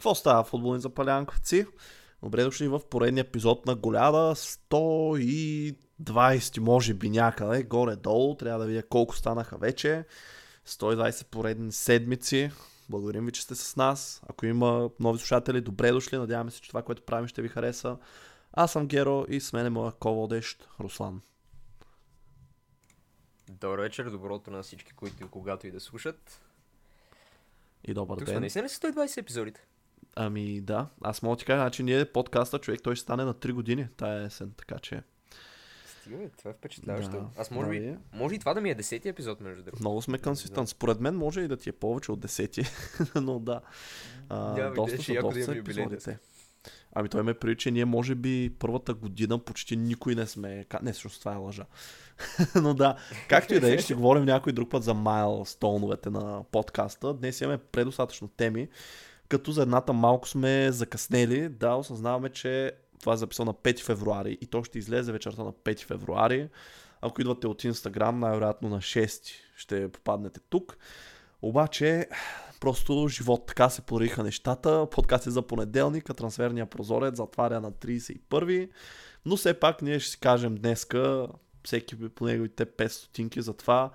Какво става, футболни запалянковци? Добре дошли в поредния епизод на Голяда. 120, може би някъде, горе-долу. Трябва да видя колко станаха вече. 120 поредни седмици. Благодарим ви, че сте с нас. Ако има нови слушатели, добре дошли. Надяваме се, че това, което правим, ще ви хареса. Аз съм Геро и с мен е моя ководещ Руслан. Добър вечер, доброто на всички, които когато и да слушат. И добър Тук ден. сме наистина ли са 120 епизодите? Ами да, аз мога да ти кажа, значи ние подкаста, човек, той ще стане на 3 години тая есен, така че Стига, това е впечатляващо. Да, Аз може, нали би, е? може и това да ми е 10 епизод, между другото. много сме консистент. Според мен може и да ти е повече от 10, но да. А, Няма доста са, да доста са юбилей епизодите. Ами той ме при, че ние може би първата година почти никой не сме... Не, всъщност това е лъжа. Но да, както и да е, ще говорим някой друг път за майлстоуновете на подкаста. Днес имаме предостатъчно теми, като за едната малко сме закъснели. Да, осъзнаваме, че това е записано на 5 февруари и то ще излезе вечерта на 5 февруари. Ако идвате от Инстаграм, най-вероятно на 6 ще попаднете тук. Обаче, просто живот така се пориха нещата. Подкаст е за понеделник, а трансферния прозорец затваря на 31. Но все пак ние ще си кажем днеска, всеки по неговите 5 стотинки за това,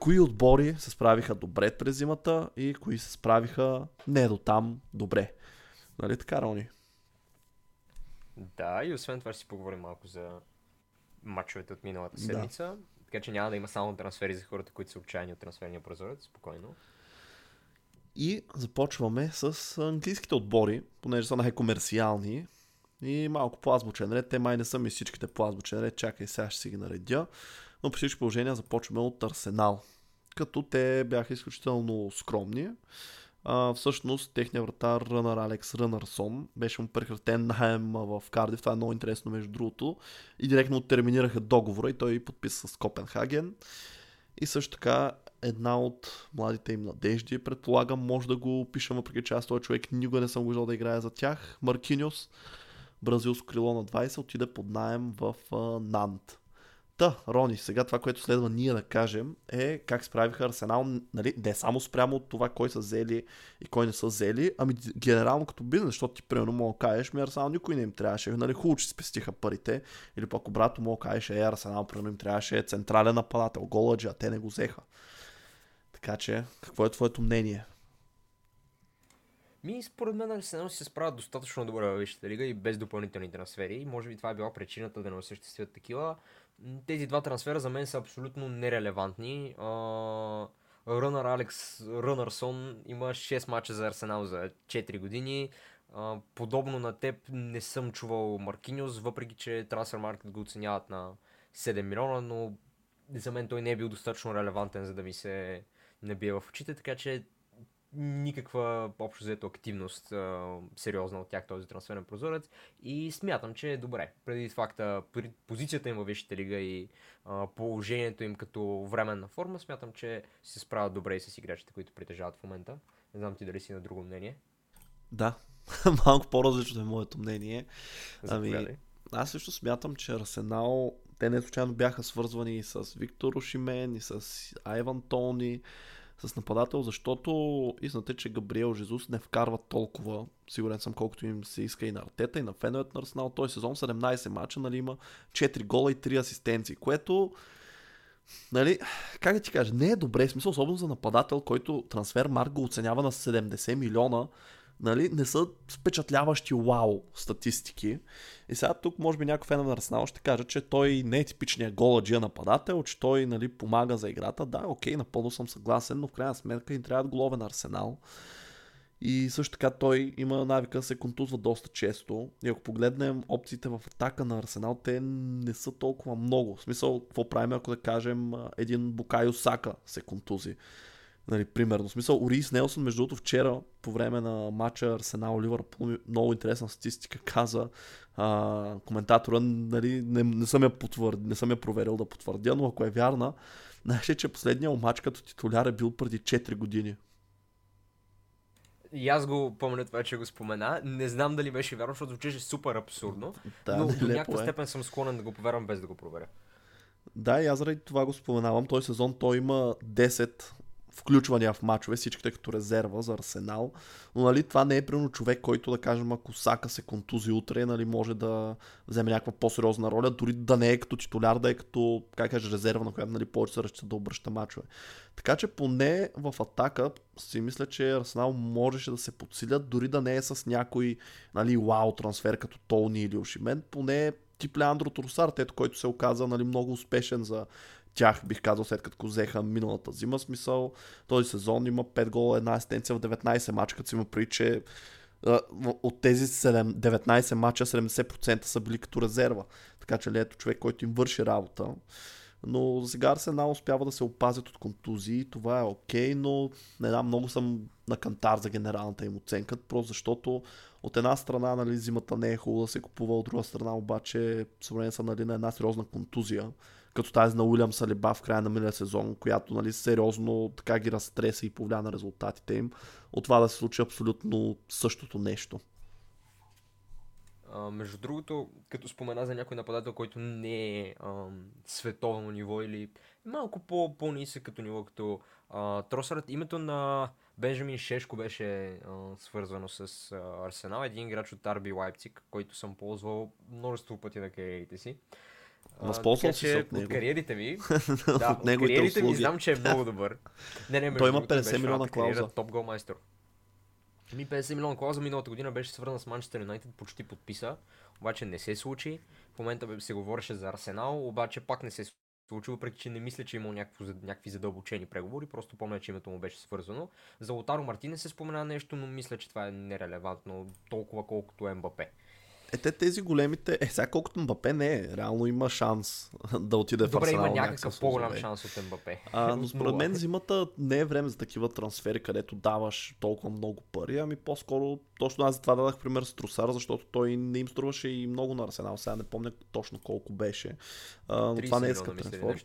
кои отбори се справиха добре през зимата и кои се справиха не до там добре. Нали така, Рони? Да, и освен това ще си поговорим малко за матчовете от миналата Да. седмица. Така че няма да има само трансфери за хората, които са отчаяни от трансферния прозорец. Спокойно. И започваме с английските отбори, понеже са най-комерциални и малко по азбучен ред. Те май не са ми всичките по азбучен ред, чакай сега ще си ги наредя. Но при всички положения започваме от Арсенал. Като те бяха изключително скромни. А, всъщност, техният вратар Рънър Алекс Рънърсон беше му прекратен найем в Кардив. Това е много интересно, между другото. И директно терминираха договора и той подписа с Копенхаген. И също така една от младите им надежди, предполагам, може да го опишем, въпреки че аз този човек никога не съм го виждал да играе за тях. Маркиньос, бразилско крило на 20, отиде под найем в Нант. Та, Рони, сега това, което следва ние да кажем е как справиха Арсенал, нали, не само спрямо от това кой са взели и кой не са взели, ами генерално като бизнес, защото ти примерно мога кажеш, ми Арсенал никой не им трябваше, нали, хубаво, че спестиха парите, или пък обратно мога кажеш, е, Арсенал примерно им трябваше централен нападател, голаджи, а те не го взеха. Така че, какво е твоето мнение? Ми, според мен Арсенал се справят достатъчно добре във Висшата лига и без допълнителни трансфери. Може би това е била причината да не осъществят такива. Тези два трансфера за мен са абсолютно нерелевантни. Рънър Алекс Рънърсон има 6 мача за Арсенал за 4 години. Подобно на теб не съм чувал Маркиньос, въпреки че трансфер маркет го оценяват на 7 милиона, но за мен той не е бил достатъчно релевантен, за да ми се набие в очите, така че никаква общо взето активност а, сериозна от тях този трансферен прозорец и смятам, че е добре. Преди факта, позицията им във Висшата лига и а, положението им като временна форма, смятам, че се справят добре и с играчите, които притежават в момента. Не знам ти дали си на друго мнение. Да, малко по-различно е моето мнение. Ами, Заповядай. аз също смятам, че Арсенал, те не случайно бяха свързвани и с Виктор Ошимен, и с Айван Тони, с нападател, защото истината е, че Габриел Жезус не вкарва толкова, сигурен съм колкото им се иска и на Артета, и на феновете на Арсенал. Този сезон 17 мача, нали, има 4 гола и 3 асистенции, което Нали, как да ти кажа, не е добре, смисъл, особено за нападател, който трансфер Марк го оценява на 70 милиона, нали, не са впечатляващи вау статистики. И сега тук може би някой фен на Арсенал ще каже, че той не е типичният голаджия нападател, че той нали, помага за играта. Да, окей, напълно съм съгласен, но в крайна сметка им трябва головен Арсенал. И също така той има навика да се контузва доста често. И ако погледнем опциите в атака на Арсенал, те не са толкова много. В смисъл, какво правим, ако да кажем един Букайо Сака се контузи. Нали, примерно. В смисъл, Орис Нелсън, между другото, вчера по време на матча Арсенал Ливърпул, много интересна статистика каза а, коментатора, нали, не, не, съм я потвърд, не съм я проверил да потвърдя, но ако е вярна, знаеш ли, че последният матч като титуляр е бил преди 4 години. И аз го помня това, че го спомена. Не знам дали беше вярно, защото звучеше супер абсурдно. Да, но до нелепо някаква е. степен съм склонен да го повярвам без да го проверя. Да, и аз заради това го споменавам. Този сезон той има 10 включвания в мачове, всичките като резерва за Арсенал. Но нали, това не е примерно човек, който да кажем, ако Сака се контузи утре, нали, може да вземе някаква по-сериозна роля, дори да не е като титуляр, да е като, как кажа, резерва, на която нали, повече се разчита да обръща мачове. Така че поне в атака си мисля, че Арсенал можеше да се подсилят, дори да не е с някой нали, вау трансфер като Толни или Ошимен, поне тип Леандро Тросар, ето който се оказа нали, много успешен за тях, бих казал, след като взеха миналата зима. Смисъл, този сезон има 5 гола, една асистенция в 19 мача, като си има при, че от тези 7, 19 мача 70% са били като резерва. Така че ето човек, който им върши работа. Но сега Арсенал успява да се опазят от контузии, това е окей, okay, но не знам, много съм на кантар за генералната им оценка, просто защото от една страна нали, зимата не е хубаво да се купува, от друга страна обаче съвремен съм нали, на една сериозна контузия като тази на Уилям Салиба в края на миналия сезон, която нали, сериозно така ги разтреса и повлия на резултатите им, от това да се случи абсолютно същото нещо. А, между другото, като спомена за някой нападател, който не е а, световно ниво или малко по, по-нисък като ниво, като а, Тросърът, името на Бенджамин Шешко беше а, свързвано с а, Арсенал, един играч от Арби Лайпциг, който съм ползвал множество пъти на кариерите си. Възползвам се от него. От кариерите ми. да, от кариерите ми знам, че е много добър. Не, не, Той има 50 милиона клауза. Топ гол майстор. Ми 50 милиона клауза миналата година беше свързана с Манчестър Юнайтед, почти подписа, обаче не се случи. В момента се говореше за Арсенал, обаче пак не се случи, въпреки че не мисля, че е имал някакво, някакви задълбочени преговори, просто помня, че името му беше свързано. За Лотаро Мартине се спомена нещо, но мисля, че това е нерелевантно толкова колкото МБП. Е, те тези големите... Е, сега колкото Мбапе не е, реално има шанс да отиде Добре, в Арсенал. Добре, има някакъв по-голям шанс от Мбапе. А, но според мен зимата не е време за такива трансфери, където даваш толкова много пари, ами по-скоро точно аз за това дадах пример с Трусар, защото той не им струваше и много на Арсенал. Сега не помня точно колко беше. А, но това не е скъп трансфер.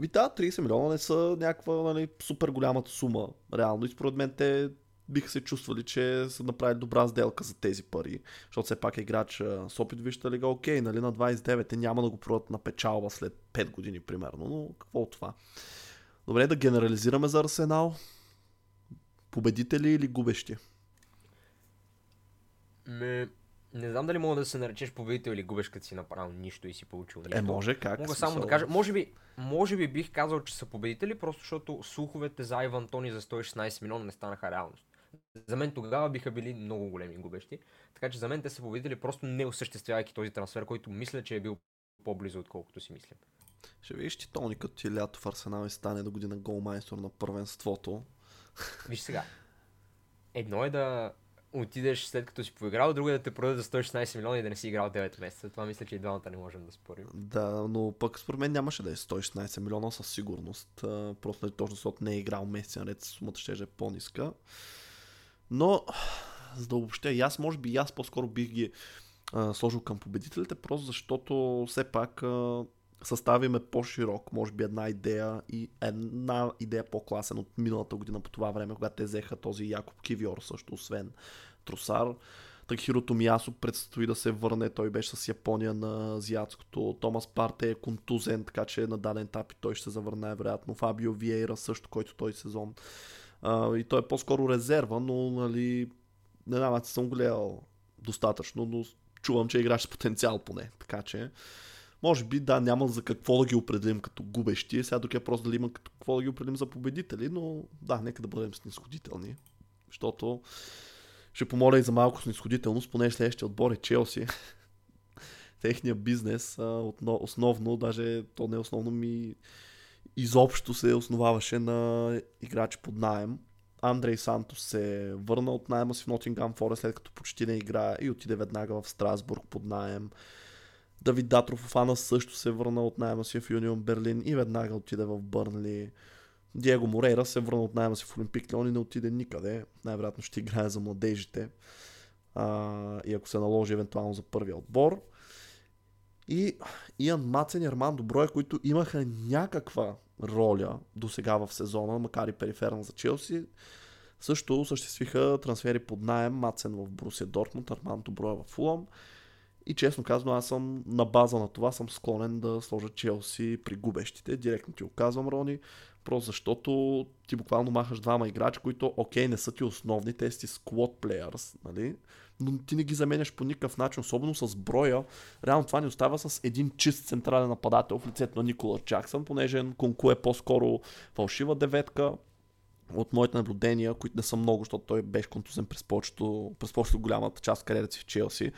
Ви да, 30 милиона не са някаква нали, супер голямата сума. Реално и според мен те биха се чувствали, че са направили добра сделка за тези пари, защото все пак е играч с опит вижте лига, окей, нали, на 29 те няма да го продадат на печалба след 5 години, примерно, но какво от това? Добре, да генерализираме за Арсенал. Победители или губещи? Ме, не знам дали мога да се наречеш победител или губеш, като си направил нищо и си получил нищо. Е, може как. Мога само да кажа, може би, може би бих казал, че са победители, просто защото слуховете за Айван Тони за 116 милиона не станаха реалност. За мен тогава биха били много големи губещи. Така че за мен те са победители, просто не осъществявайки този трансфер, който мисля, че е бил по-близо, отколкото си мисля. Ще видиш, че Тони като ти лято в Арсенал и стане до година голмайстор на първенството. Виж сега. Едно е да отидеш след като си поиграл, друго е да те продаде за 116 милиона и да не си играл 9 месеца. Това мисля, че и двамата не можем да спорим. Да, но пък според мен нямаше да е 116 милиона със сигурност. Просто точно защото не е играл месец наред, сумата ще е по-ниска. Но, за да въобще, и аз може би и аз по-скоро бих ги а, сложил към победителите, просто защото все пак а, съставим е по-широк, може би една идея и една идея по-класен от миналата година по това време, когато те взеха този Якоб Кивиор също, освен Тросар. Так Хирото Миясо предстои да се върне, той беше с Япония на азиатското. Томас Парте е контузен, така че на даден етап и той ще се завърне вероятно. Фабио Виейра също, който той сезон а, и той е по-скоро резерва, но нали, не знам, аз съм гледал достатъчно, но чувам, че играш с потенциал поне. Така че, може би, да, няма за какво да ги определим като губещи. Сега тук е просто дали има като какво да ги определим за победители, но да, нека да бъдем снисходителни. Защото ще помоля и за малко снисходителност, поне следващия отбор е Челси. Техният бизнес основно, даже то не е основно ми изобщо се основаваше на играчи под найем. Андрей Сантос се върна от найема си в Нотингам Форест, след като почти не играе и отиде веднага в Страсбург под найем. Давид Датров Офана също се върна от найема си в Юнион Берлин и веднага отиде в Бърнли. Диего Морейра се върна от найема си в Олимпик Леон и не отиде никъде. Най-вероятно ще играе за младежите. А, и ако се наложи евентуално за първия отбор. И Иан Мацен и Арман Доброя, които имаха някаква роля до сега в сезона, макар и периферна за Челси, също осъществиха трансфери под найем Мацен в Брусия Дортмунд, Арман Доброя в Фулъм И честно казано, аз съм на база на това съм склонен да сложа Челси при губещите. Директно ти го казвам, Рони. Просто защото ти буквално махаш двама играчи, които, окей, не са ти основни, те си squad players, нали? Но ти не ги заменяш по никакъв начин, особено с броя. Реално това ни остава с един чист централен нападател в лицето на Никола Джаксън, понеже Конку е по-скоро фалшива деветка, от моите наблюдения, които не са много, защото той беше контузен през повечето, през повечето голямата част от кариерата си в Челси.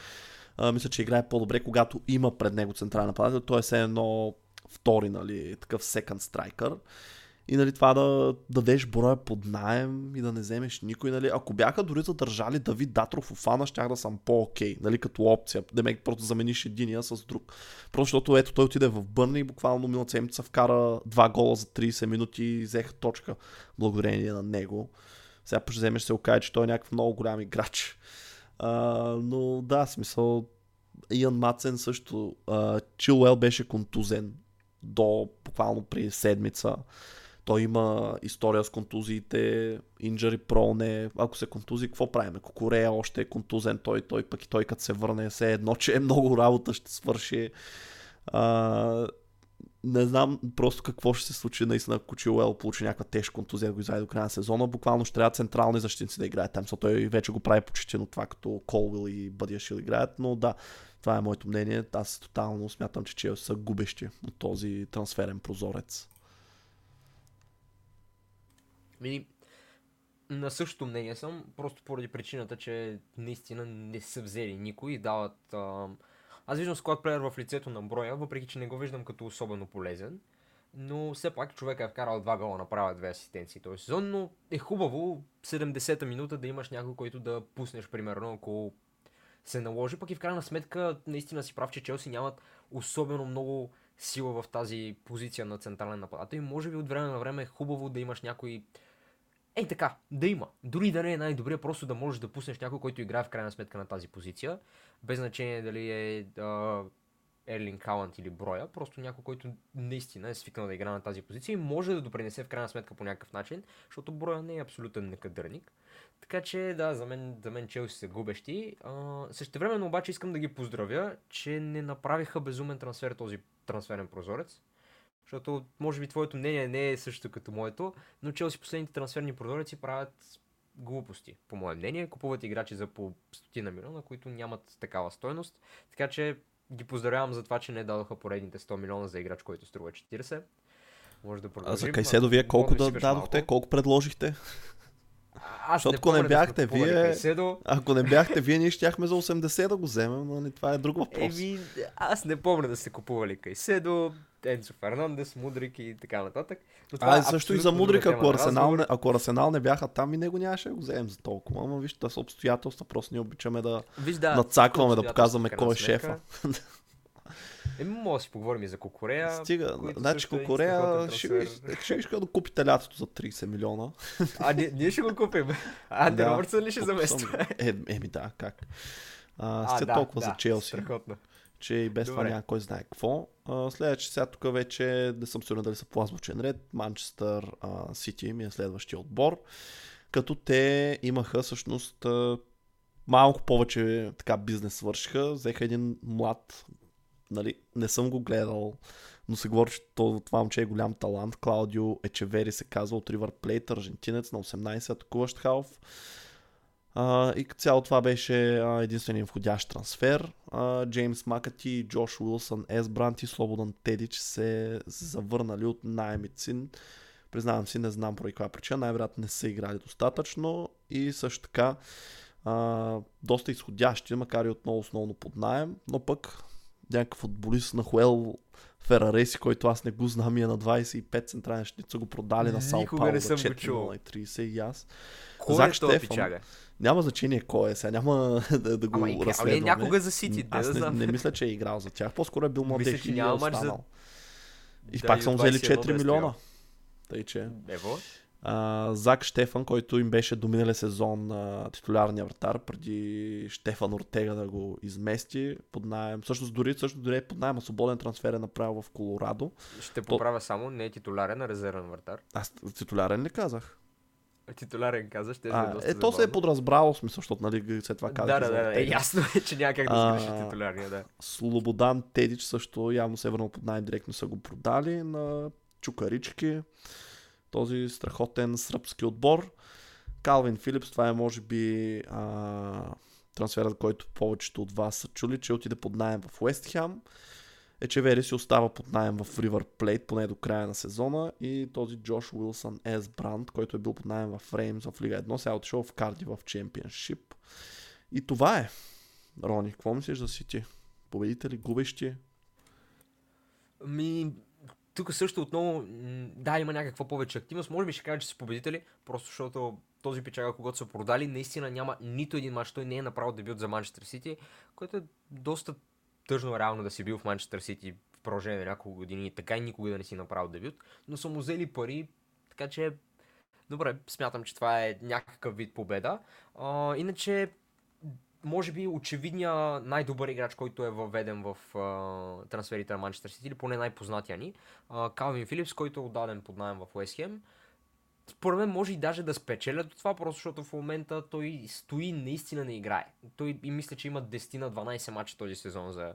А, мисля, че играе по-добре, когато има пред него централен нападател. Той е все едно втори, нали, такъв second striker. И нали, това да дадеш броя под найем и да не вземеш никой. Нали. Ако бяха дори задържали Давид Датров Фана, щях да съм по-окей, нали, като опция. Да ме просто замениш единия с друг. Просто защото ето той отиде в Бърни и буквално миналата седмица вкара два гола за 30 минути и взеха точка благодарение на него. Сега ще вземеш се окаже, че той е някакъв много голям играч. А, но да, смисъл. Иан Мацен също. Чилуел беше контузен до буквално при седмица. Той има история с контузиите, инджари прone, ако се контузи, какво правиме? Кокорея още е контузен, той, той пък и той като се върне, все едно, че е много работа ще свърши. А, не знам просто какво ще се случи наистина, ако Чилуел получи някаква тежка контузия го извади до края на сезона. Буквално ще трябва централни защитници да играят там, защото той вече го прави почти от това, като Колвил и Бъдяшил играят, но да, това е моето мнение. Аз тотално смятам, че Челси са губещи от този трансферен прозорец. Мини, на същото мнение съм, просто поради причината, че наистина не са взели никой и дават... А... Аз виждам склад плеер в лицето на броя, въпреки че не го виждам като особено полезен. Но все пак човек е вкарал два гола, направя две асистенции този сезон, но е хубаво 70-та минута да имаш някой, който да пуснеш, примерно, ако се наложи. Пък и в крайна сметка, наистина си прав, че Челси нямат особено много сила в тази позиция на централен нападател и може би от време на време е хубаво да имаш някой Ей така, да има. Дори да не е най-добрия, просто да можеш да пуснеш някой, който играе в крайна сметка на тази позиция. Без значение дали е Ерлин Калант или Броя. Просто някой, който наистина е свикнал да играе на тази позиция и може да допринесе в крайна сметка по някакъв начин, защото Броя не е абсолютен некадърник. Така че, да, за мен, за мен Челси са губещи. Също време, обаче искам да ги поздравя, че не направиха безумен трансфер този трансферен прозорец. Защото, може би, твоето мнение не е също като моето, но Челси последните трансферни прозореци правят глупости, по мое мнение. Купуват играчи за по стотина милиона, които нямат такава стойност. Така че ги поздравявам за това, че не дадоха поредните 100 милиона за играч, който струва 40. Може да продължим. А за Кайседо вие колко да дадохте, малко. колко предложихте? Аз Защото ако не бяхте да вие, ако не бяхте вие, ние щяхме за 80 да го вземем, но не, това е друг въпрос. Еми, аз не помня да сте купували Кайседо, Енцо Фернандес, Мудрик и така нататък. Но това а, е също и за Мудрик, ако Арсенал, не, ако Арсенал не бяха там и него нямаше да го вземем за толкова. Ама виж, това са обстоятелства, просто ние обичаме да, Виж, да нацакваме, да показваме кой е шефа. Еми, може да си поговорим и за Кокорея. Стига, значи е Кокорея ще, ще, ще да купите лятото за 30 милиона. А, ние, ние ще го купим. А, Анди да, Робъртсън ли ще замества? Е, еми да, как. А, сте а, толкова да, за Челси. Страхотно. Че и без Добре. това няма кой знае какво. Следващия сега тук вече не съм сигурен дали са по азбучен ред. Манчестър Сити ми е следващия отбор. Като те имаха всъщност малко повече така бизнес свършиха. Взеха един млад нали, не съм го гледал, но се говори, че това момче е голям талант. Клаудио Ечевери се казва от Ривър Плейт, аржентинец на 18 атакуващ халф. И цяло това беше uh, единствения входящ трансфер. Uh, Джеймс Макати, Джош Уилсън, Ес Брант и Слободан Тедич се завърнали от найемите си. Признавам си, не знам поради каква причина. Най-вероятно не са играли достатъчно. И също така uh, доста изходящи, макар и отново основно под найем. Но пък някакъв футболист на Хуел Ферареси, който аз не го знам и е на 25 централен щит, го продали на Сао Пауло за 4 и аз. Кой Зак е Штефан, няма значение кой е сега, няма да, да го Ама разследваме. някога за Сити, Аз не, не, мисля, че е играл за тях. По-скоро е бил младеж и няма мач за... И да, пак съм взели 4 милиона. Тъй, че... Ево? А, Зак Штефан, който им беше до миналия сезон а, титулярния вратар, преди Штефан Ортега да го измести под найем. Също дори, също дори е под найем, свободен трансфер е направил в Колорадо. Ще поправя То... само, не е титулярен, а резервен вратар. Аз титулярен не казах. Титулярен казаш, ще А, е доста е, то се е подразбрало, в смисъл, защото нали, след това казах. Да, да, да, да, Тедич. ясно е, че няма как да скажеш титулярния, да. Слободан Тедич също явно се е върнал под най-директно са го продали на Чукарички. Този страхотен сръбски отбор. Калвин Филипс, това е може би а, трансферът, който повечето от вас са чули, че отиде под найем в Уест Хем. Ечевери си остава под найем в Ривър Плейт, поне до края на сезона. И този Джош Уилсън Ес Бранд, който е бил под найем в Реймс в Лига 1, сега е отишъл в Карди в Чемпионшип. И това е. Рони, какво мислиш за Сити? Победители, губещи? Ми, тук също отново, да, има някаква повече активност. Може би ще кажа, че са победители, просто защото този печага, когато са продали, наистина няма нито един матч. Той не е направил дебют за Манчестър Сити, което е доста тъжно реално да си бил в Манчестър Сити в продължение на няколко години и така и никога да не си направил дебют. Но са му взели пари, така че добре, смятам, че това е някакъв вид победа. А, иначе, може би очевидния най-добър играч, който е въведен в а, трансферите на Манчестър Сити, или поне най-познатия ни, а, Калвин Филипс, който е отдаден под найем в Уест. Според мен може и даже да спечелят от това, просто защото в момента той стои наистина не играе. Той и мисля, че има 10 на 12 мача този сезон за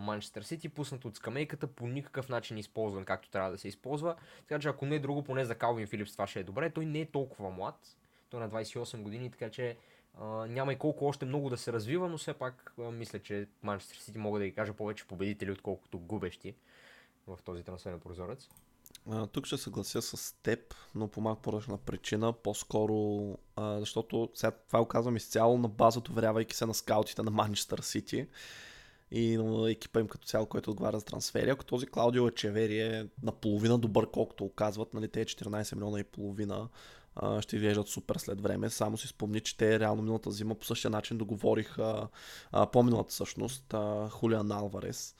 Манчестър Сити, пуснат от скамейката, по никакъв начин използван както трябва да се използва. Така че ако не е друго, поне за Калвин Филипс това ще е добре. Той не е толкова млад, той е на 28 години, така че а, няма и колко още много да се развива, но все пак а, мисля, че Манчестър Сити мога да ги кажа повече победители, отколкото губещи в този трансферен прозорец. Тук ще съглася с теб, но по малко поръчна причина, по-скоро, а, защото сега това го казвам изцяло на база, доверявайки се на скаутите на Манчестър Сити и екипа им като цяло, който отговаря за трансфери. Ако този Клаудио Ечевери е наполовина добър, колкото оказват, нали, те 14 милиона и половина, ще изглеждат супер след време. Само си спомни, че те реално миналата зима по същия начин договориха, по-миналата всъщност, Хулиан Алварес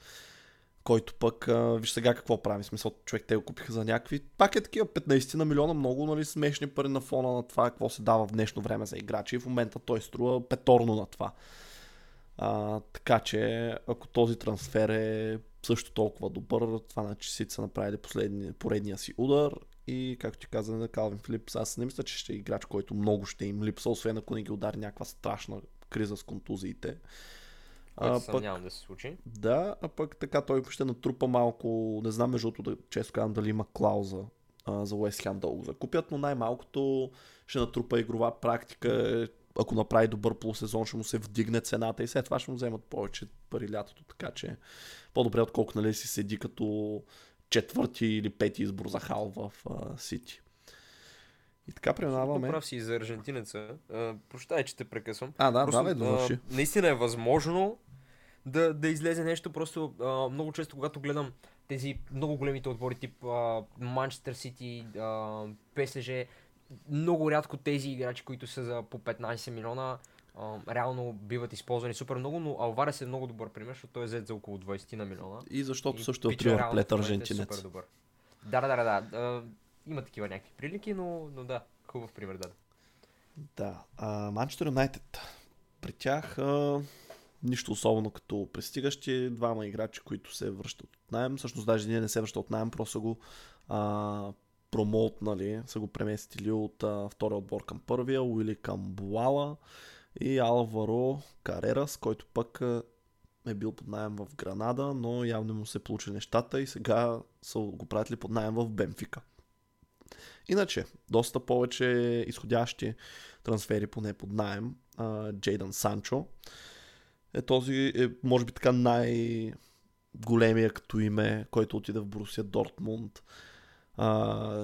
който пък, виж сега какво прави, смисъл, човек те го купиха за някакви, пак е такива 15 на милиона, много нали, смешни пари на фона на това, какво се дава в днешно време за играчи и в момента той струва петорно на това. А, така че, ако този трансфер е също толкова добър, това значи Сити са направили последни, поредния си удар и, както ти каза на Калвин Филипс, аз не мисля, че ще е играч, който много ще им липсва, освен ако не ги удари някаква страшна криза с контузиите. Което А, съмнявам да се случи. да, а пък така той ще натрупа малко, не знам между другото, да, често казвам дали има клауза а, за Уест Хем да го закупят, но най-малкото ще натрупа игрова практика, ако направи добър полусезон, ще му се вдигне цената и след това ще му вземат повече пари лятото, така че по-добре отколко нали си седи като четвърти или пети избор за хал в а, Сити. И така преминаваме. Прав си и за аржентинеца. Прощай, че те прекъсвам. А, да, Просто, давай, довърши. наистина е възможно да, да излезе нещо. Просто а, много често, когато гледам тези много големите отбори, тип Манчестър Сити, ПСЖ, много рядко тези играчи, които са за по 15 милиона, а, реално биват използвани супер много, но Алварес е много добър пример, защото той е взет за около 20 на милиона. И защото И също е пича от реално плет момента е аржентинец. Супер добър. Да, да, да, да. да. Има такива някакви прилики, но, но да, хубав пример, да. Да, Манчестър Юнайтед. При тях а, нищо особено като пристигащи, двама играчи, които се връщат от найем. Всъщност даже ние не се връщат от найем, просто го а, промоутнали, са го преместили от а, втория отбор към първия, Уили към Буала и Алваро Карерас, който пък а, е бил под найем в Гранада, но явно му се получили нещата и сега са го пратили под найем в Бенфика. Иначе, доста повече изходящи трансфери, поне под найем. Джейдан Санчо е този, е, може би така най-големия като име, който отиде в Борусия Дортмунд.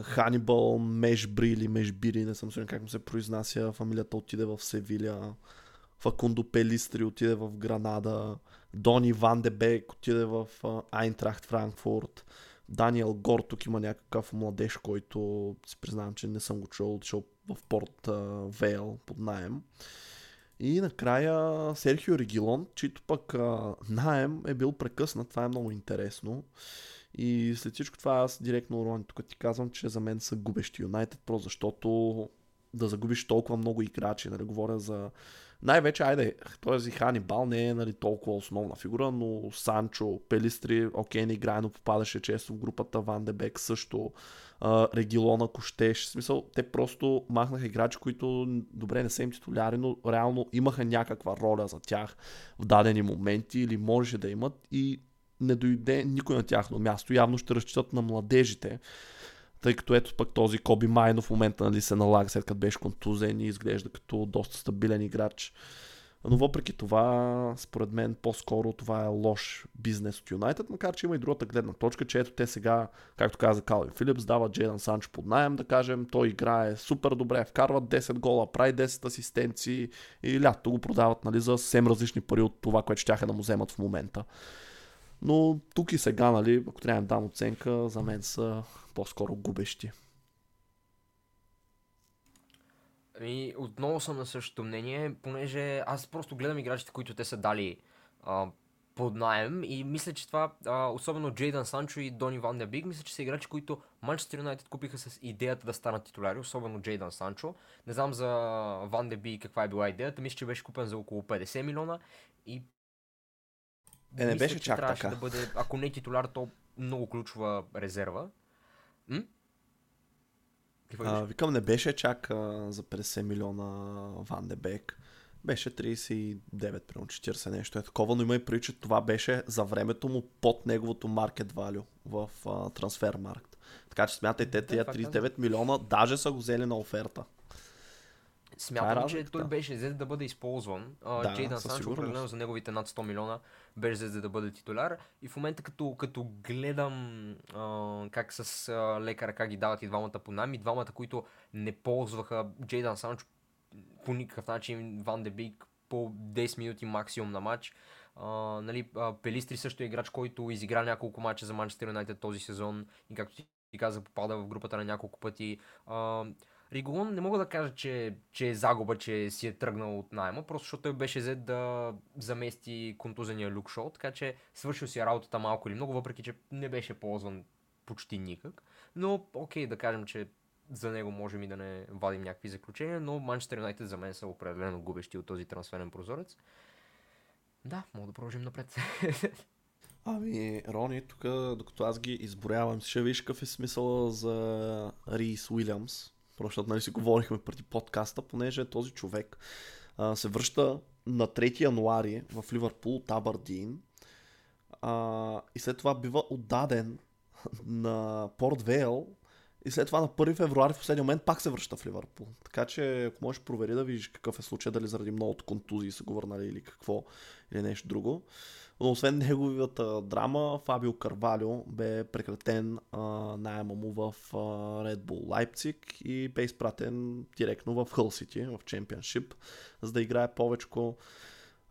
Ханибал Мешбри или Мешбири, не съм сигурен как му се произнася, фамилията отиде в Севиля. Факундо Пелистри отиде в Гранада. Дони Ван де Бек отиде в Айнтрахт Франкфурт. Даниел Гор тук има някакъв младеж, който си признавам, че не съм го чул, отишъл в Порт Вейл под найем. И накрая Серхио Регилон, чийто пък а, найем е бил прекъснат. Това е много интересно. И след всичко това аз директно, Рони, тук ти казвам, че за мен са губещи Юнайтед, просто защото да загубиш толкова много играчи. Нали, говоря за най-вече, айде, този Ханибал не е нали, толкова основна фигура, но Санчо, Пелистри, окей, не играе, но попадаше често в групата, Ван Дебек също, Регилона, Кощеш. В смисъл, те просто махнаха играчи, които добре не са им титуляри, но реално имаха някаква роля за тях в дадени моменти или можеше да имат и не дойде никой на тяхно място. Явно ще разчитат на младежите, тъй като ето пък този Коби Майно в момента нали, се налага след като беше контузен и изглежда като доста стабилен играч. Но въпреки това, според мен, по-скоро това е лош бизнес от Юнайтед, макар че има и другата гледна точка, че ето те сега, както каза Калвин Филипс, дават Джейдан Санчо под найем, да кажем, той играе супер добре, вкарват 10 гола, прави 10 асистенции и лято го продават нали, за съвсем различни пари от това, което ще да му вземат в момента. Но тук и сега, нали, ако трябва да дам оценка, за мен са по-скоро губещи. Ами, отново съм на същото мнение, понеже аз просто гледам играчите, които те са дали а, под найем и мисля, че това, а, особено Джейдан Санчо и Дони Ван де Биг, мисля, че са играчи, които Манчестър Юнайтед купиха с идеята да станат титуляри, особено Джейдан Санчо. Не знам за Ван де Биг каква е била идеята, мисля, че беше купен за около 50 милиона и е, не беше чак така. да бъде, ако не титуляр, то много ключова резерва. М? А, викам, не беше чак а, за 50 милиона Ван де Бек. Беше 39, примерно 40 нещо е такова, но има и преди, че това беше за времето му под неговото market value в трансфер маркт. Така че смятайте, тези 39 милиона даже са го взели на оферта. Смятам, е че той беше взет да бъде използван. Да, Джейдан Санчо, определено за неговите над 100 милиона, беше взет да бъде титуляр. И в момента, като, като гледам а, как с а, лека ръка ги дават и двамата по нами, двамата, които не ползваха Джейдан Санчо по никакъв начин, Ван Дебик по 10 минути максимум на матч. Uh, нали, uh, Пелистри също е играч, който изигра няколко мача за Манчестър Юнайтед този сезон и както ти каза, попада в групата на няколко пъти. Uh, Ригон не мога да кажа, че, че е загуба, че си е тръгнал от найма, просто защото той беше взет да замести контузения Люк Шоу, така че свършил си работата малко или много, въпреки че не беше ползван почти никак. Но окей, да кажем, че за него можем и да не вадим някакви заключения, но Манчестър Юнайтед за мен са определено губещи от този трансферен прозорец. Да, мога да продължим напред. Ами, Рони, тук, докато аз ги изброявам, ще виж какъв е смисъл за Рис Уилямс, защото нали си говорихме преди подкаста, понеже този човек а, се връща на 3 януари в Ливърпул от Абърдин а, и след това бива отдаден на Порт Вейл и след това на 1 февруари в последния момент пак се връща в Ливърпул. Така че ако можеш провери да видиш какъв е случай, дали заради многото контузии са го върнали или какво, или нещо друго. Но освен неговата драма, Фабио Карвалио бе прекратен найема му в а, Red Bull Leipzig и бе изпратен директно в Hull City, в Чемпионшип, за да играе повече.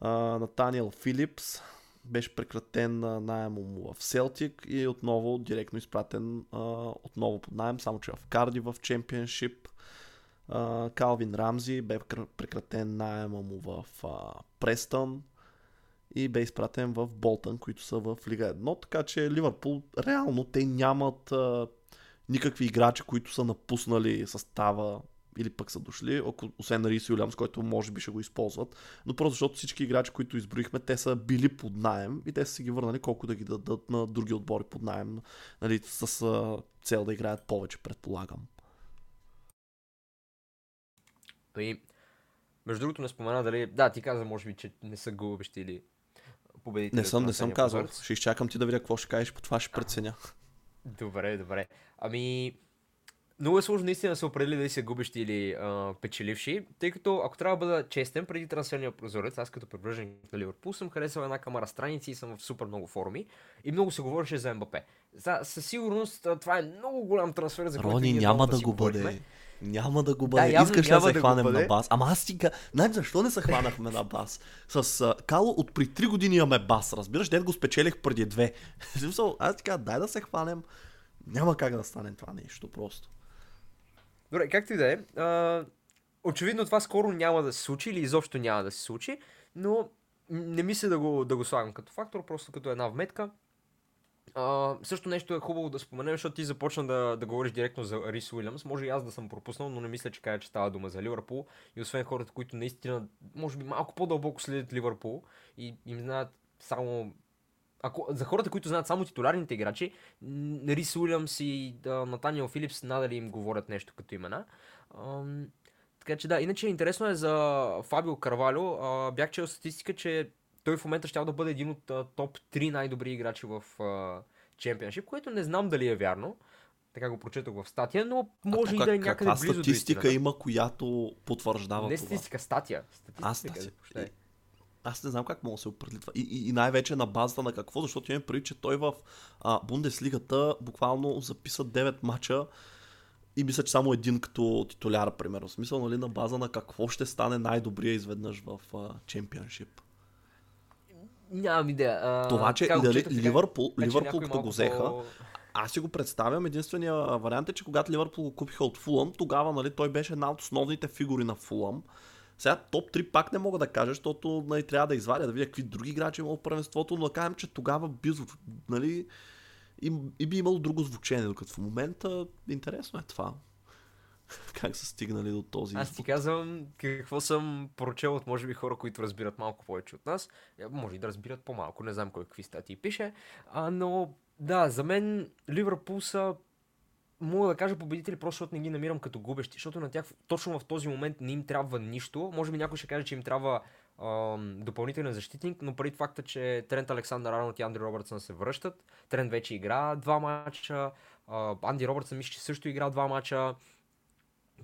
Натаниел Филипс беше прекратен на найема му в Селтик и отново директно изпратен а, отново под найем, само че в Карди в Чемпионшип. Калвин Рамзи бе прекратен найема му в Престън и бе изпратен в Болтън, които са в Лига 1. Така че Ливърпул, реално те нямат а, никакви играчи, които са напуснали състава или пък са дошли, освен Рис Уилямс, който може би ще го използват. Но просто защото всички играчи, които изброихме, те са били под найем и те са си ги върнали колко да ги дадат на други отбори под найем, нали, с а, цел да играят повече, предполагам. И, между другото не спомена дали... Да, ти каза, може би, че не са губещи или победители. Не съм, не съм казал. Ще изчакам ти да видя какво ще кажеш, по това ще преценя. Добре, добре. Ами, много е сложно наистина да се определи дали са губещи или а, печеливши, тъй като ако трябва да бъда честен, преди трансферния прозорец, аз като привърженик на Ливърпул съм харесал една камара страници и съм в супер много форуми и много се говореше за МБП. За, със сигурност това е много голям трансфер, за който Рони няма да го бъде. Няма да го бъде. Да, Искаш да се да хванем на бас. Ама аз ти Знаеш защо не се хванахме на бас? С uh, Кало от при 3 години имаме бас. Разбираш, дед го спечелих преди 2. аз ти дай да се хванем. Няма как да стане това нещо просто. Добре, както и да е. Очевидно това скоро няма да се случи или изобщо няма да се случи, но не мисля да го, да го слагам като фактор, просто като една вметка. Също нещо е хубаво да споменем, защото ти започна да, да говориш директно за Рис Уилямс. Може и аз да съм пропуснал, но не мисля, че кажа, че става дума за Ливърпул. И освен хората, които наистина, може би малко по-дълбоко следят Ливърпул и им знаят само ако, за хората, които знаят само титулярните играчи, Рис Уилямс и да, Натаниел Филипс надали им говорят нещо като имена. Ам, така че да, иначе интересно е за Фабио Карвалю. А, бях чел статистика, че той в момента ще да бъде един от а, топ 3 най-добри играчи в Чемпионшип, което не знам дали е вярно. Така го прочетох в статия, но може а, и да е някъде близо статистика до има, която потвърждава не това? Не статистика, статия. Статистика, а, статистика. Аз не знам как мога да се определи това. И, и, и най-вече на базата на какво, защото имам преди, че той в а, Бундеслигата буквално записа 9 мача и мисля, че само един като титуляр, примерно. В смисъл, нали, на база на какво ще стане най-добрия изведнъж в Чемпионшип. Нямам идея. А, Това, че и дали Ливърпул, Ливърпул като го взеха, аз си го представям. Единствения вариант е, че когато Ливърпул го купиха от Фулъм, тогава нали, той беше една от основните фигури на Фулъм. Сега топ 3 пак не мога да кажа, защото нали, трябва да извадя, да видя какви други играчи има в първенството, но да кажем, че тогава би, нали, и, и би имало друго звучение, докато в момента интересно е това. как са стигнали до този Аз ти казвам какво съм прочел от може би хора, които разбират малко повече от нас. Е, може и да разбират по-малко, не знам кой какви статии пише. А, но да, за мен Ливърпул са мога да кажа победители, просто защото не ги намирам като губещи, защото на тях точно в този момент не им трябва нищо. Може би някой ще каже, че им трябва ам, допълнителен защитник, но преди факта, че Трент Александър Арнолд и Андри Робъртсън се връщат, Трент вече игра два мача, Анди Робъртсън мисля, че също игра два мача,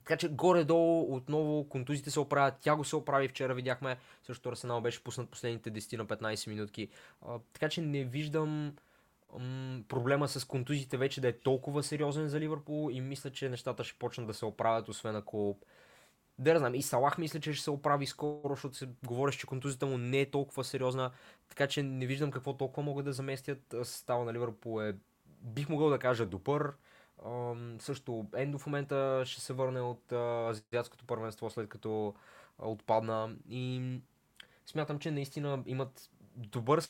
така че горе-долу отново контузите се оправят. Тя го се оправи вчера, видяхме. Също Арсенал беше пуснат последните 10 на 15 минутки. А, така че не виждам м- проблема с контузите вече да е толкова сериозен за Ливърпул и мисля, че нещата ще почнат да се оправят, освен ако да знам, и Салах мисля, че ще се оправи скоро, защото се говориш, че контузията му не е толкова сериозна, така че не виждам какво толкова могат да заместят. Става на Ливърпул е, бих могъл да кажа, добър. Също Ендо в момента ще се върне от uh, азиатското първенство, след като uh, отпадна. И смятам, че наистина имат добър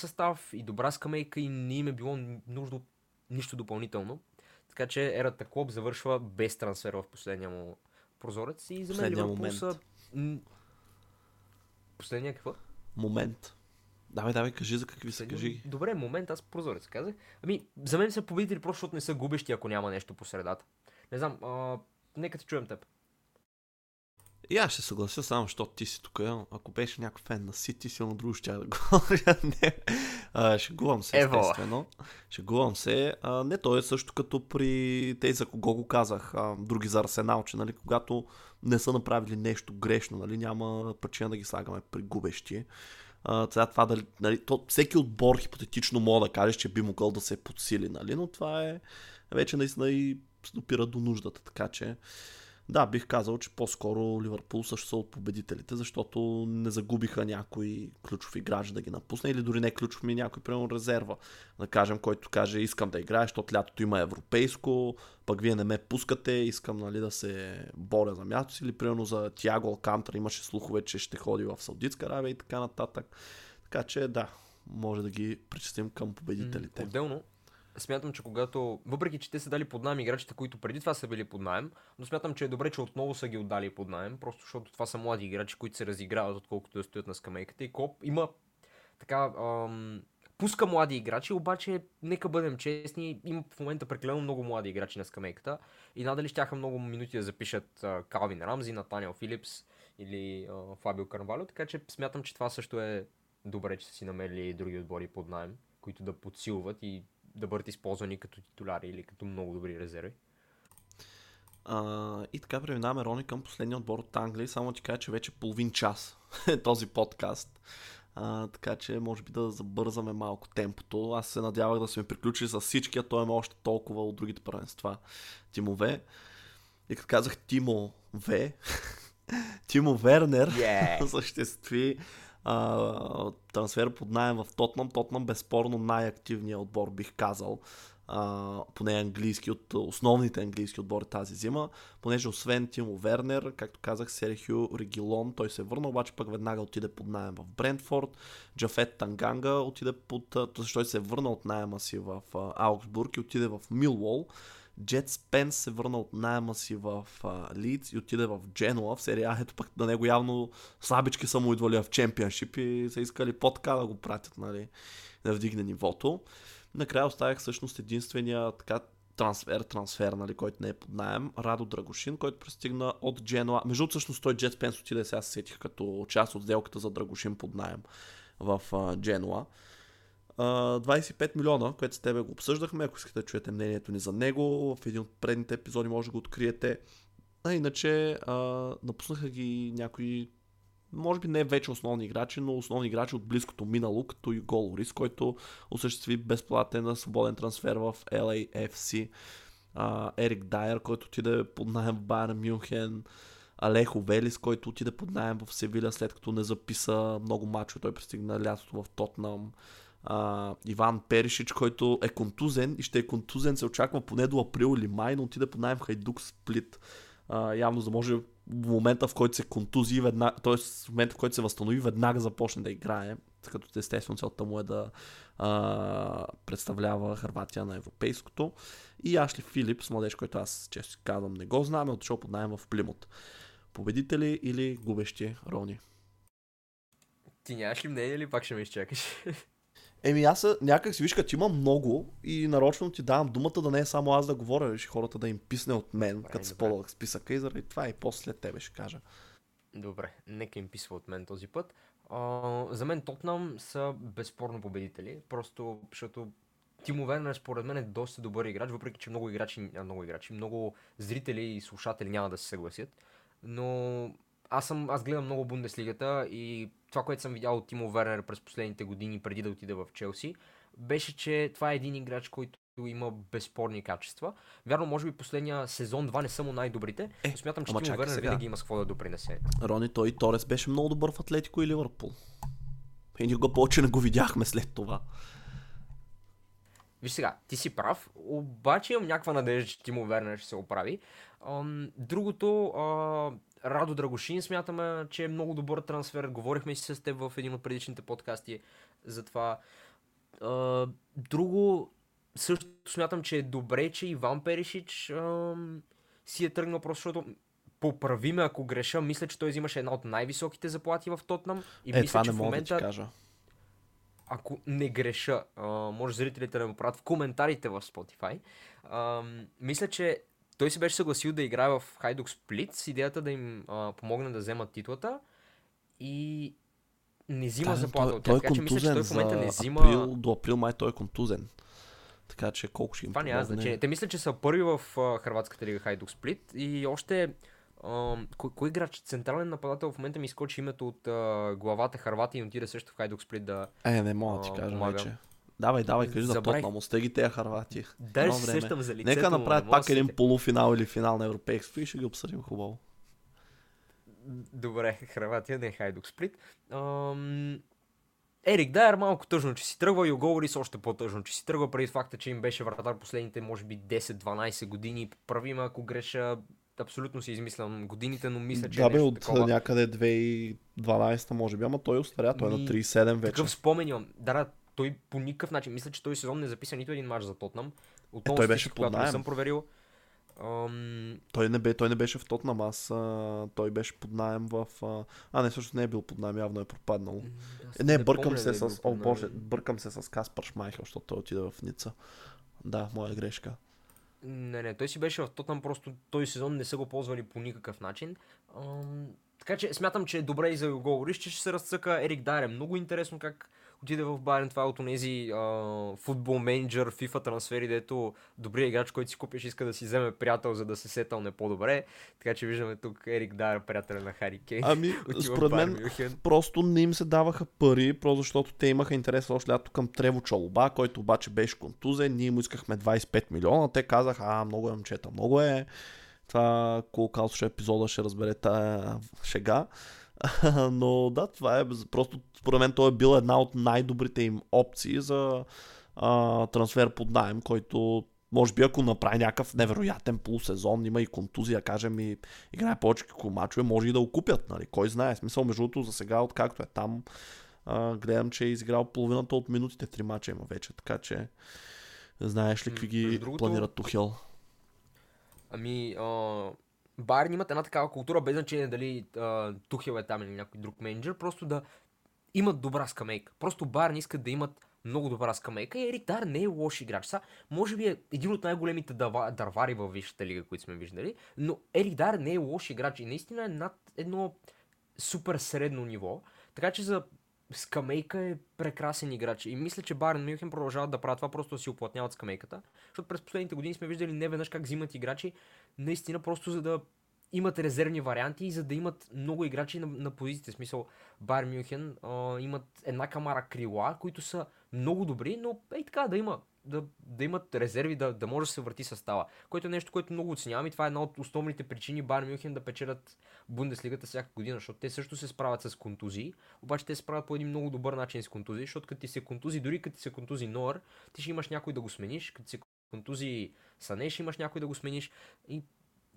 състав и добра скамейка и не им е било нужда от нищо допълнително. Така че ерата Клоп завършва без трансфер в последния му прозорец и за мен Ливърпул са... Последния какво? Момент. Давай, давай, кажи за какви са, кажи. Добре, момент, аз прозорец казах. Ами, за мен са победители просто защото не са губещи, ако няма нещо по средата. Не знам, а, нека те чуем теб. И аз ще съглася само, защото ти си тук. Ако беше някой фен на Сити, силно друго ще да говоря. не. А, шегувам се, Ево. естествено. Шегувам се. А, не, то е също като при тези, за кого го казах, а, други за Арсенал, че нали, когато не са направили нещо грешно, нали, няма причина да ги слагаме при губещи. А, това дали, нали, то, всеки отбор хипотетично мога да кажеш, че би могъл да се подсили, нали, но това е вече наистина и опира до нуждата, така че да, бих казал, че по-скоро Ливърпул също са от победителите, защото не загубиха някой ключов играч да ги напусне или дори не ключов ми някой, примерно резерва. Да кажем, който каже искам да играя, защото лятото има европейско, пък вие не ме пускате, искам нали, да се боря за място си или примерно за Тиаго Алкантра имаше слухове, че ще ходи в Саудитска Аравия и така нататък. Така че да, може да ги причастим към победителите. Отделно, смятам, че когато, въпреки че те са дали под найем играчите, които преди това са били под найем, но смятам, че е добре, че отново са ги отдали под найем, просто защото това са млади играчи, които се разиграват, отколкото да стоят на скамейката. И Коп има така, ам, пуска млади играчи, обаче нека бъдем честни, има в момента прекалено много млади играчи на скамейката и надали щяха много минути да запишат а, Калвин Рамзи, Натаниел Филипс или а, Фабио Карнвалио, така че смятам, че това също е добре, че са си намерили други отбори под найем, които да подсилват и да бъдат използвани като титуляри или като много добри резерви. А, и така преминаваме, Рони, към последния отбор от Англия. Само ти кажа, че вече половин час е този подкаст. А, така че може би да забързаме малко темпото. Аз се надявах да сме приключили с всички, а той има още толкова от другите първенства. Тимове. И като казах Тимо В, Тимо Вернер yeah. съществи а, трансфер под найем в Тотнам. Тотнам безспорно най-активният отбор, бих казал, а, поне английски от основните английски отбори тази зима, понеже освен Тимо Вернер, както казах, Серхио Регилон, той се върна, обаче пък веднага отиде под найем в Брентфорд, Джафет Танганга отиде под, той се върна от найема си в Аугсбург и отиде в Милвол, Джет Спенс се върна от найема си в Лидс и отиде в Дженуа в серия Ето пък на него явно слабички са му идвали в чемпионшип и са искали по-така да го пратят, нали, да вдигне нивото. Накрая оставях всъщност единствения така трансфер, трансфер, нали, който не е под найем, Радо Драгошин, който пристигна от Дженуа. Между всъщност той Джет Спенс отиде, сега се сетих като част от сделката за Драгошин под найем в Дженуа. 25 милиона, което с тебе го обсъждахме, ако искате да чуете мнението ни за него, в един от предните епизоди може да го откриете. А иначе а, напуснаха ги някои може би не вече основни играчи, но основни играчи от близкото минало, като и Голорис, който осъществи безплатен свободен трансфер в LAFC. А, Ерик Дайер, който отиде под найем в Байер Мюнхен. Алехо Велис, който отиде под найем в Севиля, след като не записа много мачове. Той пристигна лятото в Тотнам. А, Иван Перишич, който е контузен и ще е контузен, се очаква поне до април или май, но отиде под найем Хайдук Сплит. А, явно за да може в момента, в който се контузи, веднага, т.е. в момента, в който се възстанови, веднага започне да играе, като естествено целта му е да а, представлява Харватия на европейското. И Ашли Филип, младеж, който аз често казвам не го знам, е отишъл под найем в Плимут. Победители или губещи Рони? Ти нямаш ли мнение или пак ще ме изчакаш? Еми аз някак си виж, като има много и нарочно ти давам думата да не е само аз да говоря, реши хората да им писне от мен, като с по списъка и заради това и после тебе ще кажа. Добре, нека им писва от мен този път. А, за мен Тотнам са безспорно победители, просто защото Тимо Вернер според мен е доста добър играч, въпреки че много играчи, много играчи, много зрители и слушатели няма да се съгласят. Но аз, съм, аз гледам много Бундеслигата и това, което съм видял от Тимо Вернер през последните години преди да отида в Челси, беше, че това е един играч, който има безспорни качества. Вярно, може би последния сезон два не са му най-добрите, е, но смятам, че Тимо Вернер сега. винаги има с какво да допринесе. Рони, той и Торес беше много добър в Атлетико и Ливърпул. И никога повече не го видяхме след това. Виж сега, ти си прав, обаче имам някаква надежда, че Тимо Вернер ще се оправи. Другото, Радо Драгошин смятаме, че е много добър трансфер. Говорихме си с теб в един от предишните подкасти за това. Друго, също смятам, че е добре, че Иван Перишич си е тръгнал просто, защото поправи ме ако греша, мисля, че той взимаше една от най-високите заплати в Тотнам. И е, мисля, това че не в момента, да кажа. Ако не греша, а, може зрителите да ме правят в коментарите в Spotify. А, мисля, че той се беше съгласил да играе в Хайдук Сплит с идеята да им а, помогне да вземат титлата и не взима да, заплата от тях. Той е така, че мисля, че той в момента не взима... Април, до април май той е контузен. Така че колко ще им Това няма значение. Те мисля, че са първи в uh, Хрватската лига Хайдук Сплит и още uh, кой, кой играч, централен нападател в момента ми изкочи името от uh, главата Харватия и отиде също в Хайдук Сплит да Е, не мога да ти кажа помага. вече. Давай, давай, кажи за Тотнам, остеги тези харвати. Да, се сещам за лицето. Нека направят пак един полуфинал или финал на Европейското и ще ги обсъдим хубаво. Добре, Хрватия, не Хайдук Сплит. Ам... Ерик Дайер малко тъжно, че си тръгва и оговори с още по-тъжно, че си тръгва преди факта, че им беше вратар последните, може би, 10-12 години. Прави ме, ако греша, абсолютно си измислям годините, но мисля, че да, е бе, от такова. някъде 2012 може би, ама той остаря, той е на 37 вече. Такъв спомен имам. Да, той по никакъв начин, мисля, че той сезон не записа нито един матч за Тотнам. Отново е, той беше под не съм проверил. Ам... Той, не бе, той не беше в Тотнам, аз а, той беше под найем в... А, а не, всъщност не е бил под найем, явно е пропаднал. Да, не, не, бъркам се, с... Е О, боже, бъркам се с Каспар Шмайхел, защото той отиде в Ница. Да, моя грешка. Не, не, той си беше в Тотнам, просто този сезон не са го ползвали по никакъв начин. Ам... Така че смятам, че е добре и за го че ще се разцъка Ерик Дайер. Много интересно как отиде в Байрен, това е от тези футбол менеджер, FIFA трансфери, дето добрият играч, който си купиш, иска да си вземе приятел, за да се сетълне по-добре. Така че виждаме тук Ерик Дайер, приятел на Хари Кейн. Ами, според мен, просто не им се даваха пари, просто защото те имаха интерес още лято към Трево Чолоба, който обаче беше контузен. Ние му искахме 25 милиона. Те казаха, а, много е момчета, много е. Това, колко епизода ще разбере тая шега. Но да, това е просто според мен той е бил една от най-добрите им опции за а, трансфер под найем, който може би ако направи някакъв невероятен полусезон, има и контузия, кажем и играе повече като мачове, може и да го купят, нали? Кой знае. Смисъл, между другото, за сега, откакто е там, а, гледам, че е изиграл половината от минутите три мача има вече, така че знаеш ли какви ги другото... планират Тухел? Ами, а, Байерн имат една такава култура, без значение дали а, е там или някой друг менеджер, просто да имат добра скамейка. Просто Байерн искат да имат много добра скамейка и Ерик Дар не е лош играч. Са, може би е един от най-големите дървари във Висшата лига, които сме виждали, но Ерик Дар не е лош играч и наистина е над едно супер средно ниво. Така че за скамейка е прекрасен играч. И мисля, че Барен Мюнхен продължават да правят това, просто да си оплътняват скамейката. Защото през последните години сме виждали не веднъж как взимат играчи, наистина просто за да имат резервни варианти и за да имат много играчи на, на позициите. В смисъл, Бар Мюнхен а, имат една камара крила, които са много добри, но ей така да има да, да имат резерви, да, да може да се върти състава. Което е нещо, което много оценявам и това е една от основните причини Бар Мюнхен да печелят Бундеслигата всяка година, защото те също се справят с контузии, обаче те се справят по един много добър начин с контузии, защото като ти се контузи, дори като ти се контузи Ноър, ти ще имаш някой да го смениш, като се контузи Сане, ще имаш някой да го смениш и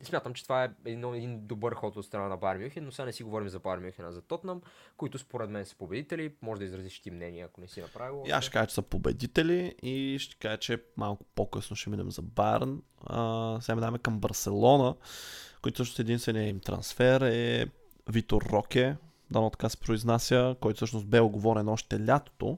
Смятам, че това е един, един добър ход от страна на Байер Мюнхен, но сега не си говорим за Байер Мюнхен, а за Тотнам, които според мен са победители. Може да изразиш ти мнение, ако не си направил. И аз ще кажа, че са победители и ще кажа, че малко по-късно ще минем за Байерн. А, сега минаваме към Барселона, който също единственият им трансфер е Витор Роке, дано така се произнася, който всъщност бе оговорен още лятото,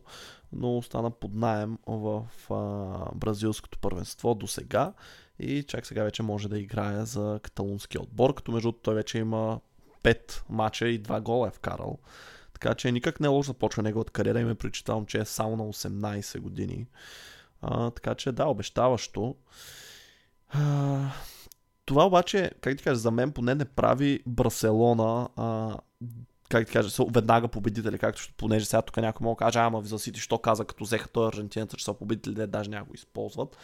но остана под найем в а, бразилското първенство до сега и чак сега вече може да играе за каталунския отбор, като между той вече има 5 мача и 2 гола е вкарал. Така че никак не е лошо започва неговата кариера и ме причитавам, че е само на 18 години. А, така че да, обещаващо. А, това обаче, как ти кажа, за мен поне не прави Барселона а, как ти кажа, веднага победители, както ще, понеже сега тук някой мога да каже, ама ви засити, що каза, като взеха той аржентинеца, че са победители, де даже някой използват.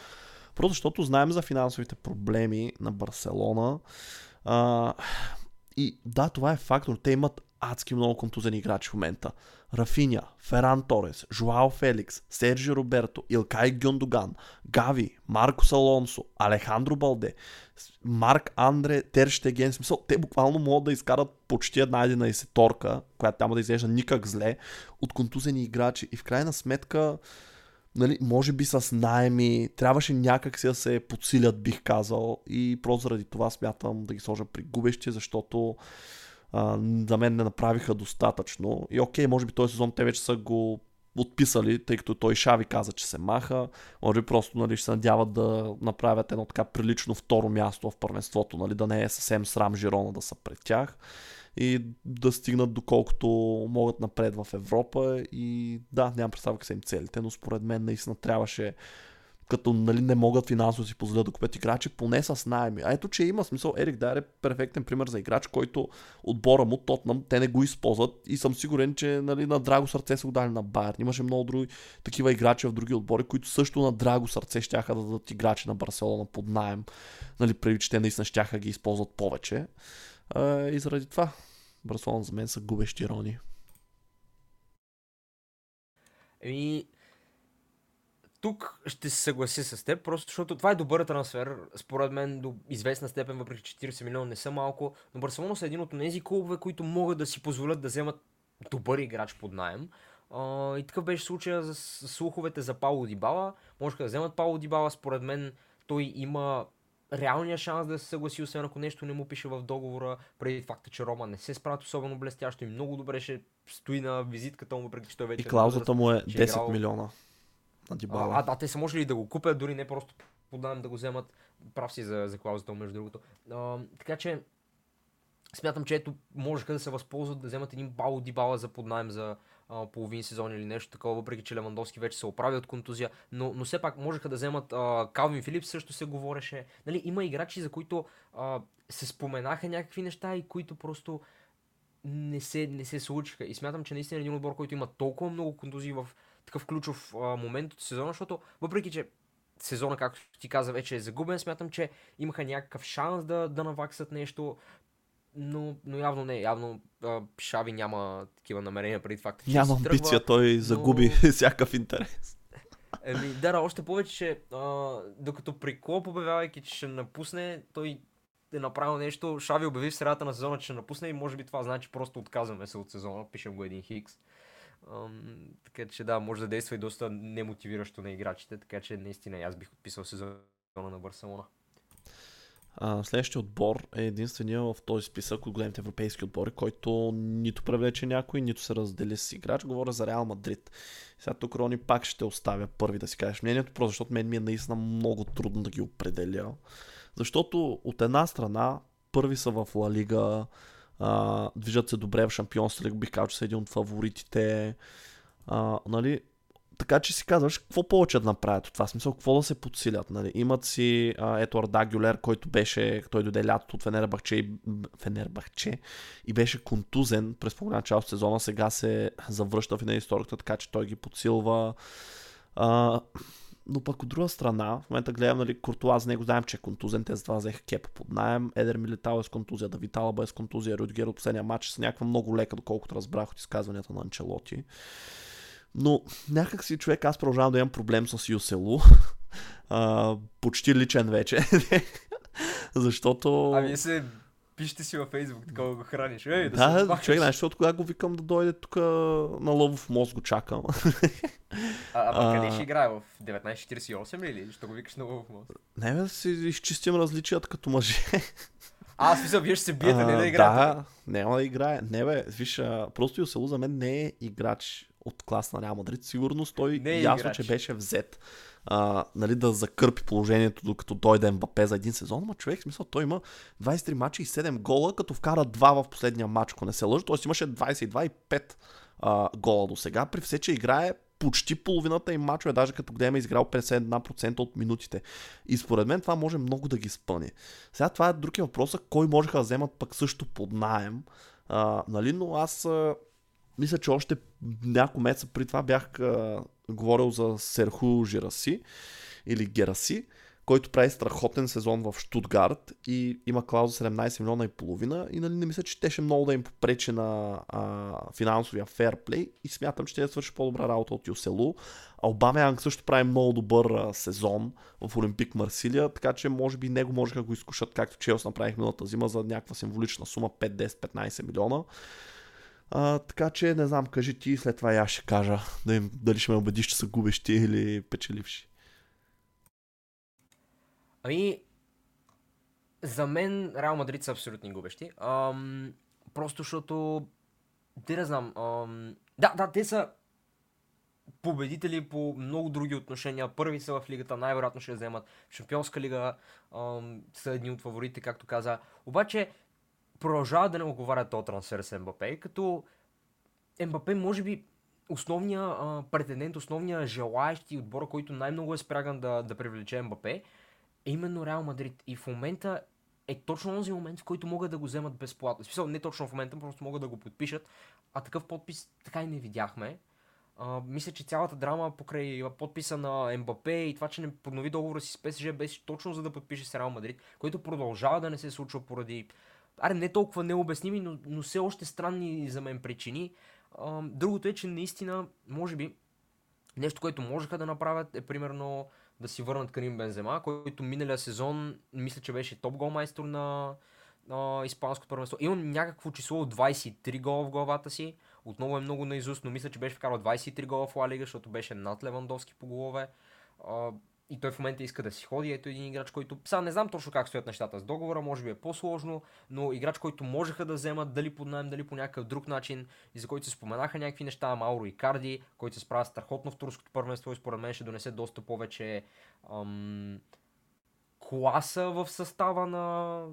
Просто защото знаем за финансовите проблеми на Барселона. А, и да, това е фактор. Те имат адски много контузени играчи в момента. Рафиня, Феран Торес, Жуао Феликс, Сержи Роберто, Илкай Гюндоган, Гави, Маркос Алонсо, Алехандро Балде, Марк Андре Терштеген. Смисъл, те буквално могат да изкарат почти една една торка, която няма да изглежда никак зле, от контузени играчи. И в крайна сметка, нали, може би с найеми, трябваше някак си да се подсилят, бих казал. И просто заради това смятам да ги сложа при губещи, защото а, за мен не направиха достатъчно. И окей, може би този сезон те вече са го отписали, тъй като той Шави каза, че се маха. Може би просто нали, ще се надяват да направят едно така прилично второ място в първенството, нали, да не е съвсем срам Жирона да са пред тях и да стигнат доколкото могат напред в Европа и да, нямам представа какви са им целите, но според мен наистина трябваше като нали, не могат финансово си позволят да купят играчи, поне с найеми. А ето, че има смисъл, Ерик Дайер е перфектен пример за играч, който отбора му, Тотнам, те не го използват и съм сигурен, че нали, на драго сърце са го дали на Байер. Имаше много други такива играчи в други отбори, които също на драго сърце ще да дадат играчи на Барселона под найем, нали, преди че те наистина ще ги използват повече. А, и заради това Барселона за мен са губещи рони. Еми, тук ще се съгласи с теб, просто защото това е добър трансфер. Според мен до известна степен, въпреки 40 милиона не са малко, но Барселона са един от тези клубове, които могат да си позволят да вземат добър играч под найем. Uh, и такъв беше случая за слуховете за Пауло Дибала. Можеха да вземат Пауло Дибала, според мен той има реалния шанс да се съгласи, освен ако нещо не му пише в договора, преди факта, че Рома не се справят особено блестящо и много добре ще стои на визитката му, въпреки че той вече... И клаузата му е 10 е играл... милиона. На А, а, да, те са можели да го купят, дори не просто подам да го вземат. Прав си за, за клаузата, между другото. А, така че, смятам, че ето можеха да се възползват да вземат един бал дибала за поднаем за половин сезон или нещо такова, въпреки че Левандовски вече се оправи от контузия, но, но все пак можеха да вземат а, Калвин Филип също се говореше. Нали, има играчи, за които а, се споменаха някакви неща и които просто не се, не се случиха. И смятам, че наистина е един отбор, който има толкова много контузии в такъв ключов а, момент от сезона, защото въпреки, че сезона, както ти каза, вече е загубен, смятам, че имаха някакъв шанс да, да наваксат нещо но, но явно не. Явно а, Шави няма такива намерения преди факта. Няма амбиция, тръгва, той загуби но... всякакъв интерес. Еми, да, още повече, че а, докато при Клоп обявявайки, че ще напусне, той е направил нещо, Шави обяви в средата на сезона, че ще напусне и може би това значи просто отказваме се от сезона, пишем го един хикс. Ам, така че да, може да действа и доста немотивиращо на играчите, така че наистина аз бих отписал сезона на Барселона. А, следващия отбор е единствения в този списък от големите европейски отбори, който нито привлече някой, нито се раздели с играч. Говоря за Реал Мадрид. Сега тук Рони пак ще оставя първи да си кажеш мнението, просто защото мен ми е наистина много трудно да ги определя. Защото от една страна първи са в Ла Лига, а, движат се добре в Шампионство лига, бих казал, че са един от фаворитите. А, нали, така че си казваш, какво повече да направят от това смисъл, какво да се подсилят. Нали? Имат си а, ето Арда Гюлер, който беше, той дойде лятото от Фенербахче и, Фенербахче и беше контузен през по част от сезона, сега се завръща в една историята, така че той ги подсилва. А, но пък от друга страна, в момента гледам, нали, Куртуа за него знаем, че е контузен, те затова взеха кепа под найем, Едер Милитал е с контузия, Давид Алба е с контузия, Рюдгер от последния матч с някаква много лека, доколкото разбрах от изказванията на Анчелоти. Но някак си човек, аз продължавам да имам проблем с Юселу. а, почти личен вече. Защото... Ами се пишете си във Фейсбук, такова го храниш. Ей, да, да се човек, знаеш, защото кога го викам да дойде тук на лъвов мост го чакам. а, а, къде ще играе? В 1948 ли или ще го викаш на лъвов мост? Не, бе, да си изчистим различията като мъже. А, аз мисля, вие ще се биете, не да играете. Да, няма да играе. Не бе, виж, просто Юселу за мен не е играч от клас на Реал Мадрид. Сигурно той не е ясно, играч. че беше взет а, нали, да закърпи положението, докато дойде МБП за един сезон. Ма човек, смисъл, той има 23 мача и 7 гола, като вкара 2 в последния матч, ако не се лъжа. Тоест имаше 22 и 5 а, гола до сега. При все, че играе почти половината им мачове, даже като гледаме изиграл 51% от минутите. И според мен това може много да ги спъне. Сега това е друг въпрос, кой можеха да вземат пък също под найем. А, нали, но аз а, мисля, че още няколко месеца при това бях а, говорил за Серху Жираси или Гераси, който прави страхотен сезон в Штутгарт и има клауза 17 милиона и половина и нали, не мисля, че ще много да им попречи на а, финансовия ферплей и смятам, че те свърши по-добра работа от Юселу. Албамянг също прави много добър а, сезон в Олимпик Марсилия, така че може би него можеха да го изкушат, както Челс направих миналата зима за някаква символична сума 5-10-15 милиона. А, така че не знам, кажи ти, след това аз ще кажа да им, дали ще ме убедиш, че са губещи или печеливши. Ами, за мен Реал Мадрид са абсолютни губещи. Ам, просто защото, те не знам, ам, да, да, те са победители по много други отношения. Първи са в лигата, най-вероятно ще вземат. Шампионска лига ам, са едни от фаворите, както каза. Обаче, продължава да не оговарят този трансфер с МБП, като МБП може би основния а, претендент, основния желаящ и отбора, който най-много е спряган да, да привлече МБП, е именно Реал Мадрид. И в момента е точно този момент, в който могат да го вземат безплатно. Смисъл, не точно в момента, просто могат да го подпишат. А такъв подпис така и не видяхме. А, мисля, че цялата драма покрай подписа на МБП и това, че не поднови договора си с ПСЖ беше точно за да подпише с Реал Мадрид, който продължава да не се случва поради аре не толкова необясними, но, но все още странни за мен причини. А, другото е, че наистина, може би, нещо, което можеха да направят е примерно да си върнат Карим Бензема, който миналия сезон, мисля, че беше топ голмайстор на на испанското първенство. Имам някакво число от 23 гола в главата си. Отново е много наизуст, но мисля, че беше вкарал 23 гола в Ла Лига, защото беше над Левандовски по голове. И той в момента иска да си ходи. Ето един играч, който. Сега не знам точно как стоят нещата с договора, може би е по-сложно, но играч, който можеха да вземат дали под найем, дали по някакъв друг начин и за който се споменаха някакви неща. Мауро и Карди, който се справя страхотно в турското първенство и според мен ще донесе доста повече ам, класа в състава на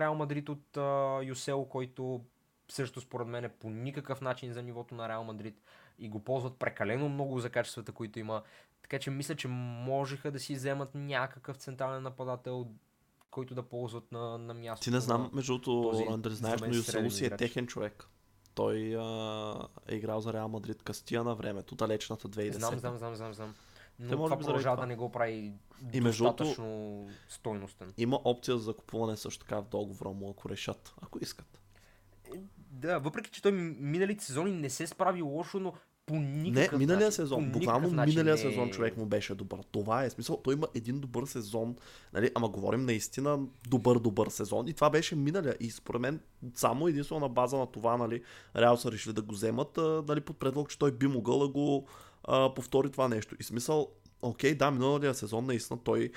Реал Мадрид от а, Юсел, който също според мен е по никакъв начин за нивото на Реал Мадрид и го ползват прекалено много за качествата, които има. Така че мисля, че можеха да си вземат някакъв централен нападател, който да ползват на, на място. Ти не знам, между другото, Андре, знаеш, но Юселу си е техен човек. Той а, е играл за Реал Мадрид Кастия на времето, далечната 2010. Знам, знам, знам, знам, знам. Но Те това продължава да не го прави и достатъчно стойностен. Има опция за купуване също така в договора му, ако решат, ако искат. Е, да, въпреки че той миналите сезони не се справи лошо, но по Не, никакъв миналия начин, сезон. по Буквално начин миналия не е- сезон човек му беше добър. Това е смисъл. Той има един добър сезон. Нали? Ама говорим наистина добър, добър сезон. И това беше миналия. И според мен само единствено на база на това, нали, Реал са решили да го вземат, нали, под предлог, че той би могъл да го а, повтори това нещо. И смисъл, окей, да, миналия сезон наистина той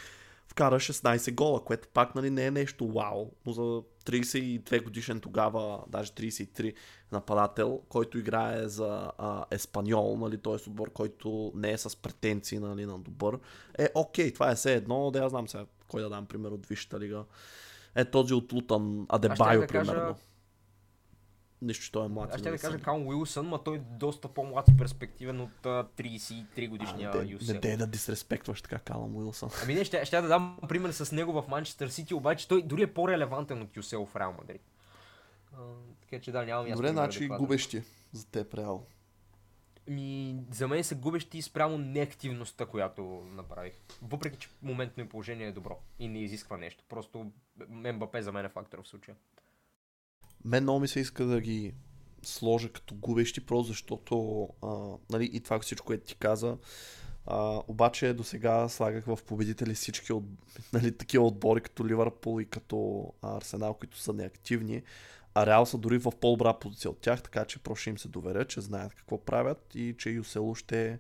вкара 16 гола, което пак нали, не е нещо вау, но за 32 годишен тогава, даже 33 нападател, който играе за а, Еспаньол, нали, т.е. отбор, който не е с претенции нали, на добър, е окей, това е все едно, да я знам сега кой да дам пример от Висшата лига. Е този от Лутан, Адебайо, да кажа- примерно. Нищо, че той е млад. Аз ще нали, да кажа съм. Каун Уилсън, ма той е доста по-млад и перспективен от а, 33 А, годишния не, не, да дисреспектваш така Калам Уилсън. Ами не, ще, ще да дам пример с него в Манчестър Сити, обаче той дори е по-релевантен от Юсел в Реал Мадрид. Така че да, нямам ясно. Добре, значи губещи за теб Реал. Ми, за мен са губещи спрямо неактивността, която направих. Въпреки, че моментно и положение е добро и не изисква нещо. Просто МБП за мен е фактор в случая. Мен много ми се иска да ги сложа като губещи, просто защото а, нали, и това всичко, което ти каза. А, обаче до сега слагах в победители всички от, нали, такива отбори като Ливърпул и като Арсенал, които са неактивни. А Реал са дори в по-добра позиция от тях, така че просто им се доверя, че знаят какво правят и че Юсело ще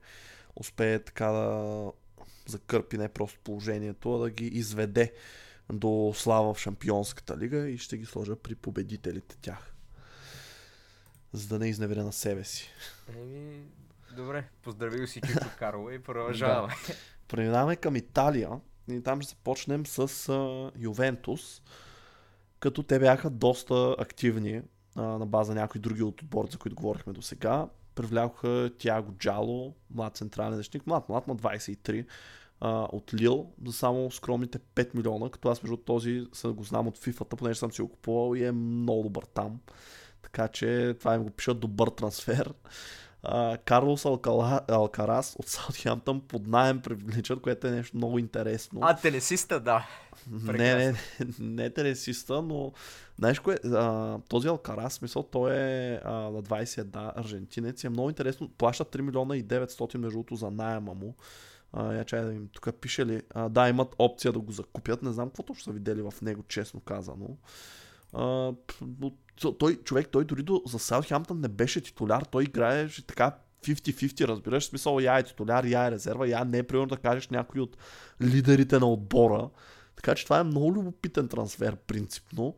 успее така да закърпи не просто положението, а да ги изведе до слава в Шампионската лига и ще ги сложа при победителите тях. За да не изневеря на себе си. Еми, добре. Поздравил си Чичо Карло и продължаваме. Преминаваме към Италия и там ще започнем с а, Ювентус, като те бяха доста активни а, на база някои други от отборите, за които говорихме до сега. Привлякоха Тяго Джало, млад централен защитник, млад, млад на 23, а, от Лил за само скромните 5 милиона, като аз между този го знам от FIFA-та, понеже съм си го купувал и е много добър там. Така че това им го пишат добър трансфер. А, Карлос Алкала, Алкарас от Саутхемптън под найем привличат, което е нещо много интересно. А, тенесиста, да. не, не, не, не тенесиста, но знаеш кое, а, този Алкарас, смисъл, той е а, на 21 аржентинец и е много интересно. Плаща 3 милиона и 900 между за найема му. А, я чай да им тук пише ли. А, да, имат опция да го закупят. Не знам какво точно са видели в него, честно казано. А, той, човек, той дори до, за Саутхемптън не беше титуляр. Той играеше така 50-50, разбираш? В смисъл, я е титуляр, я е резерва, я не е примерно да кажеш някой от лидерите на отбора. Така че това е много любопитен трансфер, принципно.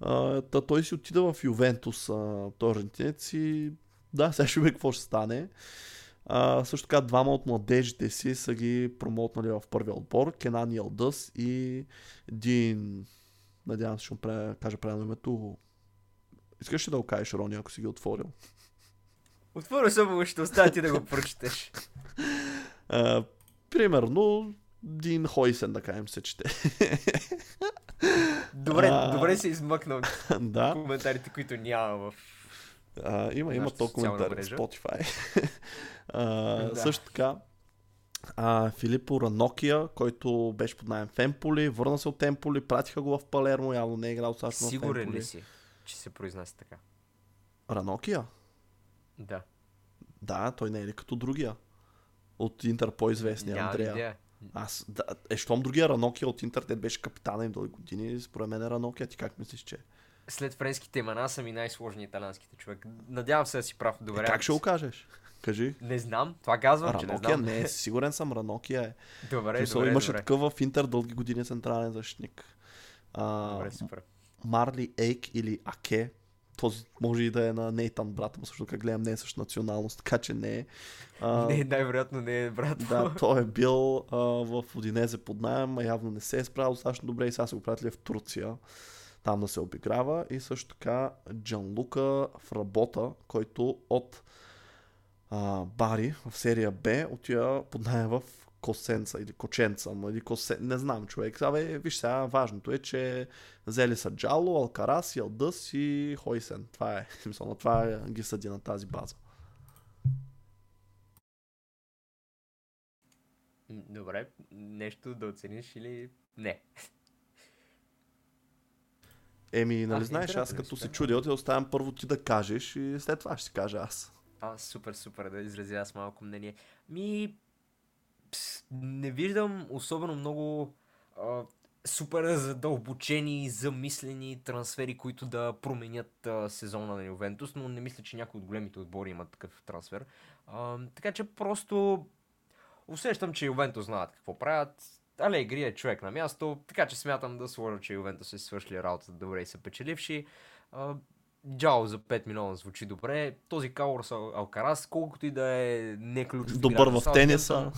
А, та той си отида в Ювентус, а, той аржентинец и да, сега ще видим какво ще стане. А, също така двама от младежите си са ги промотнали в първия отбор. Кенан Ялдъс и Дин... Надявам се, ще му правя, кажа правилно името. Искаш ли да го кажеш, Рони, ако си ги отворил? Отворя съм го, ще оставя ти да го прочетеш. А, примерно, Дин Хойсен, да кажем се чете. Добре, А. добре си измъкнал да. коментарите, които няма в... А, има, има то коментари в. Spotify. А, Да. Също така, а, Филипо Ранокия, който беше под найем в Емполи, върна се от Емполи, пратиха го в Палермо, явно не е играл достатъчно в Сигурен Емполи. ли си, че се произнася така? Ранокия? Да. Да, той не е ли като другия? От Интер по-известния Нямам Андрея. идея. Аз, да, е, щом другия Ранокия от Интер, те беше капитана им дълги години, според мен е Ранокия, ти как мислиш, че? е? След френските имена са ми най-сложни италянските човек. Надявам се да си прав. Е, Добре. как ще го кажеш? Кажи. Не знам. Това казвам, че не Ранокия знам. не е, сигурен съм, Ранокия е. Добре, Смисъл, добре, имаше добре. такъв в Интер дълги години централен защитник. А, Добре, супер. Марли Ейк или Аке. Този може и да е на Нейтан брата му, също как гледам не е същата националност, така че не е. А, Не, най-вероятно не е, брат. да, той е бил а, в Одинезе под найем, явно не се е справил достатъчно добре и сега се го пратили в Турция. Там да се обиграва. И също така Джан Лука в работа, който от а, Бари в серия Б отива под найем в Косенца или Коченца, или Косе... не знам човек. Абе, виж сега, важното е, че взели са Джало, Алкарас, Ялдъс и Хойсен. Това е, смисъл, на това е, ги съди на тази база. Добре, нещо да оцениш или не? Еми, нали А, знаеш, аз като се да. чудя, те оставям първо ти да кажеш и след това ще си кажа аз. А, супер, супер, да изразя аз малко мнение. Ми, пс, не виждам особено много а, супер задълбочени, замислени трансфери, които да променят а, сезона на Ювентус, но не мисля, че някой от големите отбори има такъв трансфер. А, така че просто усещам, че Ювентус знаят какво правят. Алегри е човек на място, така че смятам да сложа, че Ювентус е свършили работата добре и са печеливши. Джао за 5 милиона звучи добре. Този Каурс Алкарас, колкото и да е не ключов Добър в тениса.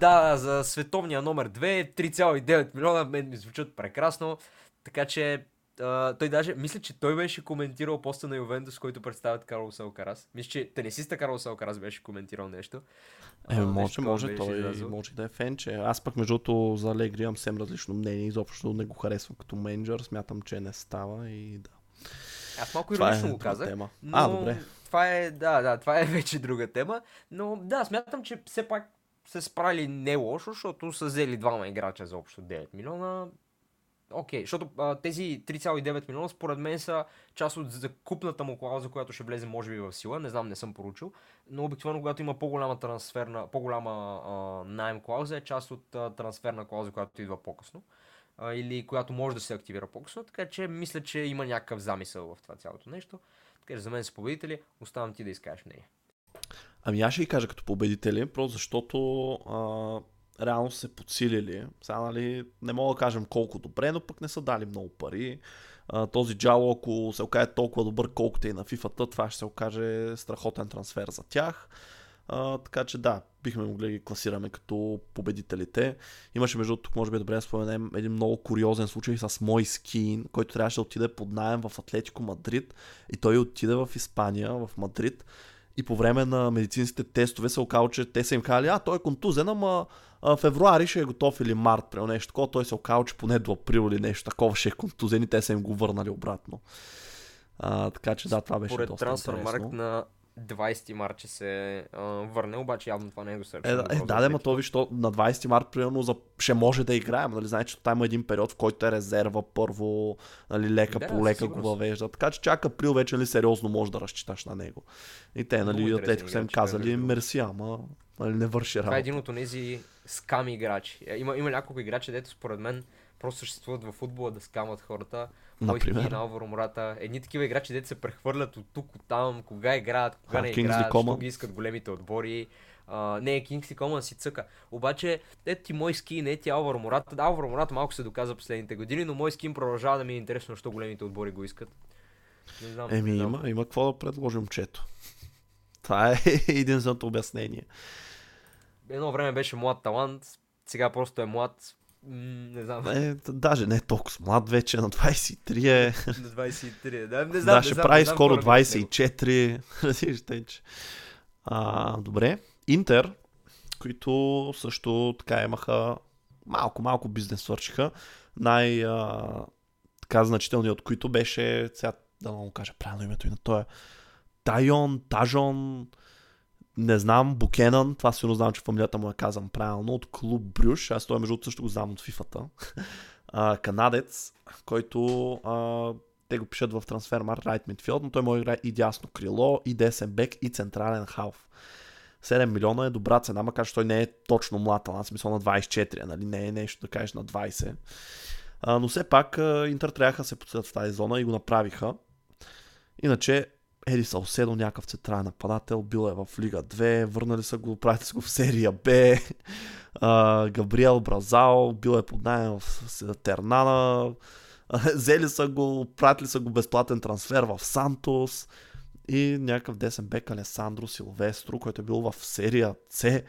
Да, за световния номер 2, 3,9 милиона, мен ми звучат прекрасно. Така че Uh, той даже, мисля, че той беше коментирал поста на Ювентус, който представят Карлос Алкарас. Мисля, че тенисиста Карлос Алкарас беше коментирал нещо. Е, uh, може, може, той излязъл. може да е фенче. Аз пък между другото за Алегри имам съвсем различно мнение. Изобщо не го харесвам като менеджер. Смятам, че не става и да. Аз малко иронично е го казах. Тема. Но а, добре. Това е, да, да, това е вече друга тема. Но да, смятам, че все пак се справили не лошо, защото са взели двама играча за общо 9 милиона. Окей, okay, защото а, тези 3,9 милиона според мен са част от закупната му клауза, която ще влезе може би в сила. Не знам, не съм поручил. Но обикновено, когато има по-голяма трансферна, по-голяма а, найем клауза, е част от а, трансферна клауза, която идва по-късно. А, или която може да се активира по-късно. Така че мисля, че има някакъв замисъл в това цялото нещо. Така че за мен са победители. Оставам ти да изкажеш мнение. Ами аз ще ги кажа като победители, просто защото а, реално са се подсилили. Сега, нали, не мога да кажем колко добре, но пък не са дали много пари. А, този Джало, ако се окаже толкова добър, колкото и на FIFA, това ще се окаже страхотен трансфер за тях. А, така че да, бихме могли да ги класираме като победителите. Имаше между тук, може би е добре да споменем един много куриозен случай с мой скин, който трябваше да отиде под найем в Атлетико Мадрид и той отиде в Испания, в Мадрид и по време на медицинските тестове се оказало, че те са им казали, а той е контузен, ама а, февруари ще е готов или март, при нещо такова. Той се оказал, че поне до април или нещо такова ще е контузен и те са им го върнали обратно. А, така че да, това беше Според доста трансфермаркт на 20 март ще се а, върне, обаче явно това не е достатъчно. Е, е, да, да, ма то виж, на 20 март примерно за... ще може да играем, нали, знаете, че там има един период, в който е резерва първо, нали, лека да, по лека го въвежда. Така че чак април вече нали, сериозно може да разчиташ на него. И те, нали, Атлетико са им казали, мерси, ама нали, не върши работа. Това е един от тези скам играчи. Е, има, има няколко играчи, дето според мен просто съществуват в футбола да скамат хората. Например. на Алваро Мората. Едни такива играчи, дете се прехвърлят от тук, от там, кога играят, кога а, не играят, що ги искат големите отбори. Uh, не, Кингсли Коман си цъка. Обаче, ето ти мой скин, не ти Алваро Мората. Да, Алваро Мората малко се доказа последните години, но мой скин продължава да ми е интересно, защо големите отбори го искат. Не знам, Еми, не знам. има, има какво да предложим чето. Това е единственото обяснение. Едно време беше млад талант, сега просто е млад, не знам. Не, даже не е толкова млад вече, на 23 е. На 23 е, да, не знам. Да, ще не прави знам, скоро 24. че. А, добре. Интер, които също така имаха малко, малко бизнес свършиха. Най- а, така значителният от които беше, сега да му кажа правилно името и на той е Тайон, Тажон, не знам, Букенън, това сигурно знам, че фамилията му я казвам правилно, от клуб Брюш, аз той между също го знам от фифата, канадец, който а, те го пишат в трансфермар Райт Мидфилд, но той може да играе и дясно крило, и десен бек, и централен халф. 7 милиона е добра цена, макар че той не е точно млад, аз смисъл на 24, нали? не е нещо да кажеш на 20. А, но все пак Интер трябваха да се подсъдят в тази зона и го направиха. Иначе Еди Салседо, някакъв централен нападател, бил е в Лига 2, върнали са го, са го в серия Б. Габриел Бразал, бил е под найем в Тернана. Взели са го, пратили са го безплатен трансфер в Сантос и някакъв десен бек Алесандро Силвестро, който е бил в серия С,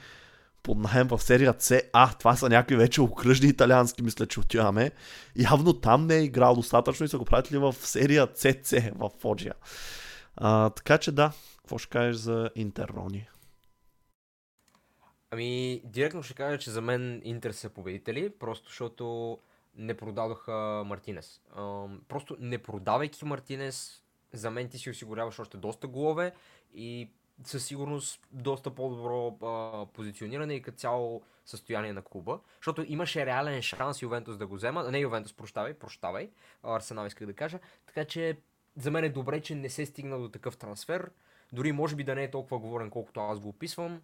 под найем в серия С. А, това са някакви вече окръжни италиански, мисля, че отиваме. Явно там не е играл достатъчно и са го пратили в серия ЦЦ в Фоджия. А, така че да, какво ще кажеш за Интер, Рони? Ами, директно ще кажа, че за мен Интер са победители, просто защото не продадоха Мартинес. Просто не продавайки Мартинес, за мен ти си осигуряваш още доста голове и със сигурност доста по-добро а, позициониране и като цяло състояние на клуба, защото имаше реален шанс Ювентус да го взема, не Ювентус, прощавай, прощавай, Арсенал исках да кажа, така че за мен е добре, че не се стигна до такъв трансфер, Дори може би да не е толкова говорен, колкото аз го описвам.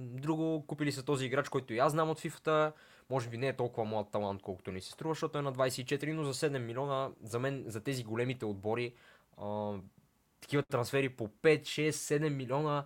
Друго, купили са този играч, който и аз знам от FIFA-та. Може би не е толкова млад талант, колкото ни се струва, защото е на 24, но за 7 милиона, за мен, за тези големите отбори, такива трансфери по 5, 6, 7 милиона,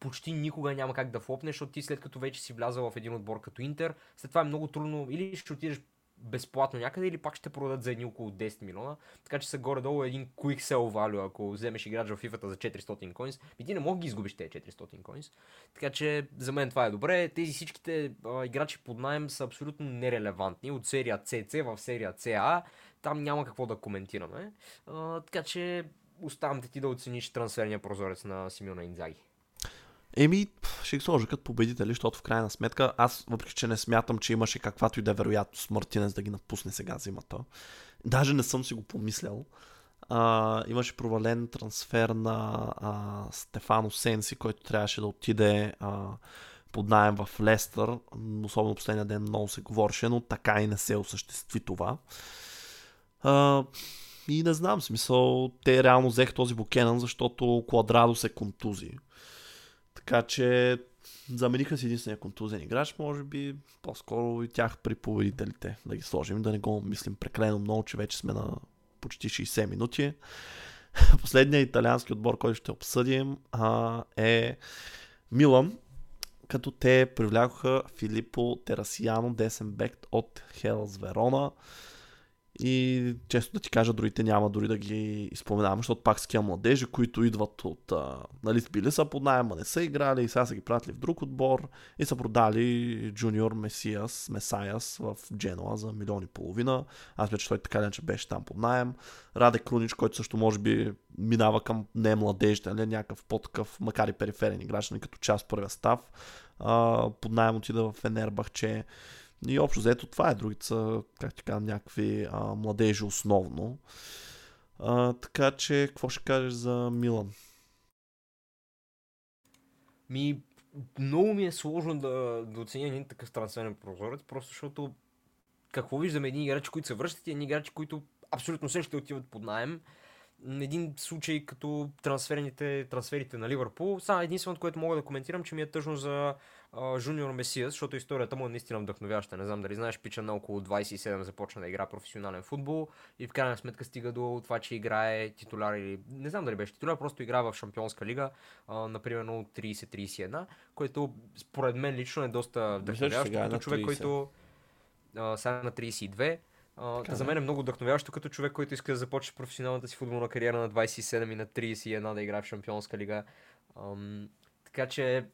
почти никога няма как да флопнеш, защото ти след като вече си влязал в един отбор като Интер, след това е много трудно или ще отидеш безплатно някъде или пак ще продадат за едни около 10 милиона. Така че са горе-долу един quick sell value, ако вземеш играч в FIFA за 400 coins. И ти не мога да ги изгубиш тези 400 coins. Така че за мен това е добре. Тези всичките а, играчи под найем са абсолютно нерелевантни. От серия CC в серия CA. Там няма какво да коментираме. А, така че оставам те ти да оцениш трансферния прозорец на Симеона Инзаги. Еми, ще ги сложа като победители, защото в крайна сметка аз, въпреки че не смятам, че имаше каквато и да е вероятност Мартинес да ги напусне сега зимата, даже не съм си го помислял. А, имаше провален трансфер на а, Стефано Сенси, който трябваше да отиде а, под найем в Лестър. Особено последния ден много се говореше, но така и не се осъществи това. А, и не знам, смисъл, те реално взех този Букенън, защото Квадрадо се контузи. Така че замениха си единствения контузен играч, може би по-скоро и тях при победителите да ги сложим, да не го мислим прекалено много, че вече сме на почти 60 минути. Последният италиански отбор, който ще обсъдим а, е Милан, като те привлякоха Филипо Терасиано, десен бек от Хелс Верона. И често да ти кажа, другите няма дори да ги изпоменавам, защото пак с младежи, които идват от... А, нали, били са под найема, не са играли и сега са ги пратили в друг отбор и са продали Джуниор Месиас, Месаяс в Дженуа за милиони и половина. Аз мисля, че той така че беше там под найем. Раде Крунич, който също може би минава към не младежите, нали, някакъв по-такъв, макар и периферен играч, нали, като част първия став. А, под найем отида в Енербахче. И общо взето това е. Другите са, как ти казвам, някакви а, младежи основно. А, така че, какво ще кажеш за Милан? Ми, много ми е сложно да, да оценя един такъв трансферен прозорец, просто защото какво виждаме едни играчи, които се връщат и едни играчи, които абсолютно все ще отиват под найем един случай като трансферните, трансферите на Ливърпул. Само единственото, което мога да коментирам, че ми е тъжно за Жуниор Месиас, защото историята му е наистина вдъхновяща. Не знам дали знаеш, пича на около 27 започна да игра професионален футбол и в крайна сметка стига до това, че играе титуляр или не знам дали беше титуляр, просто игра в Шампионска лига, а, например 30-31, което според мен лично е доста вдъхновящо. Като е човек, който а, сега е на 32, Uh, за мен е много вдъхновяващо като човек, който иска да започне професионалната си футболна кариера на 27 и на 31 да играе в Шампионска лига. Um, така че,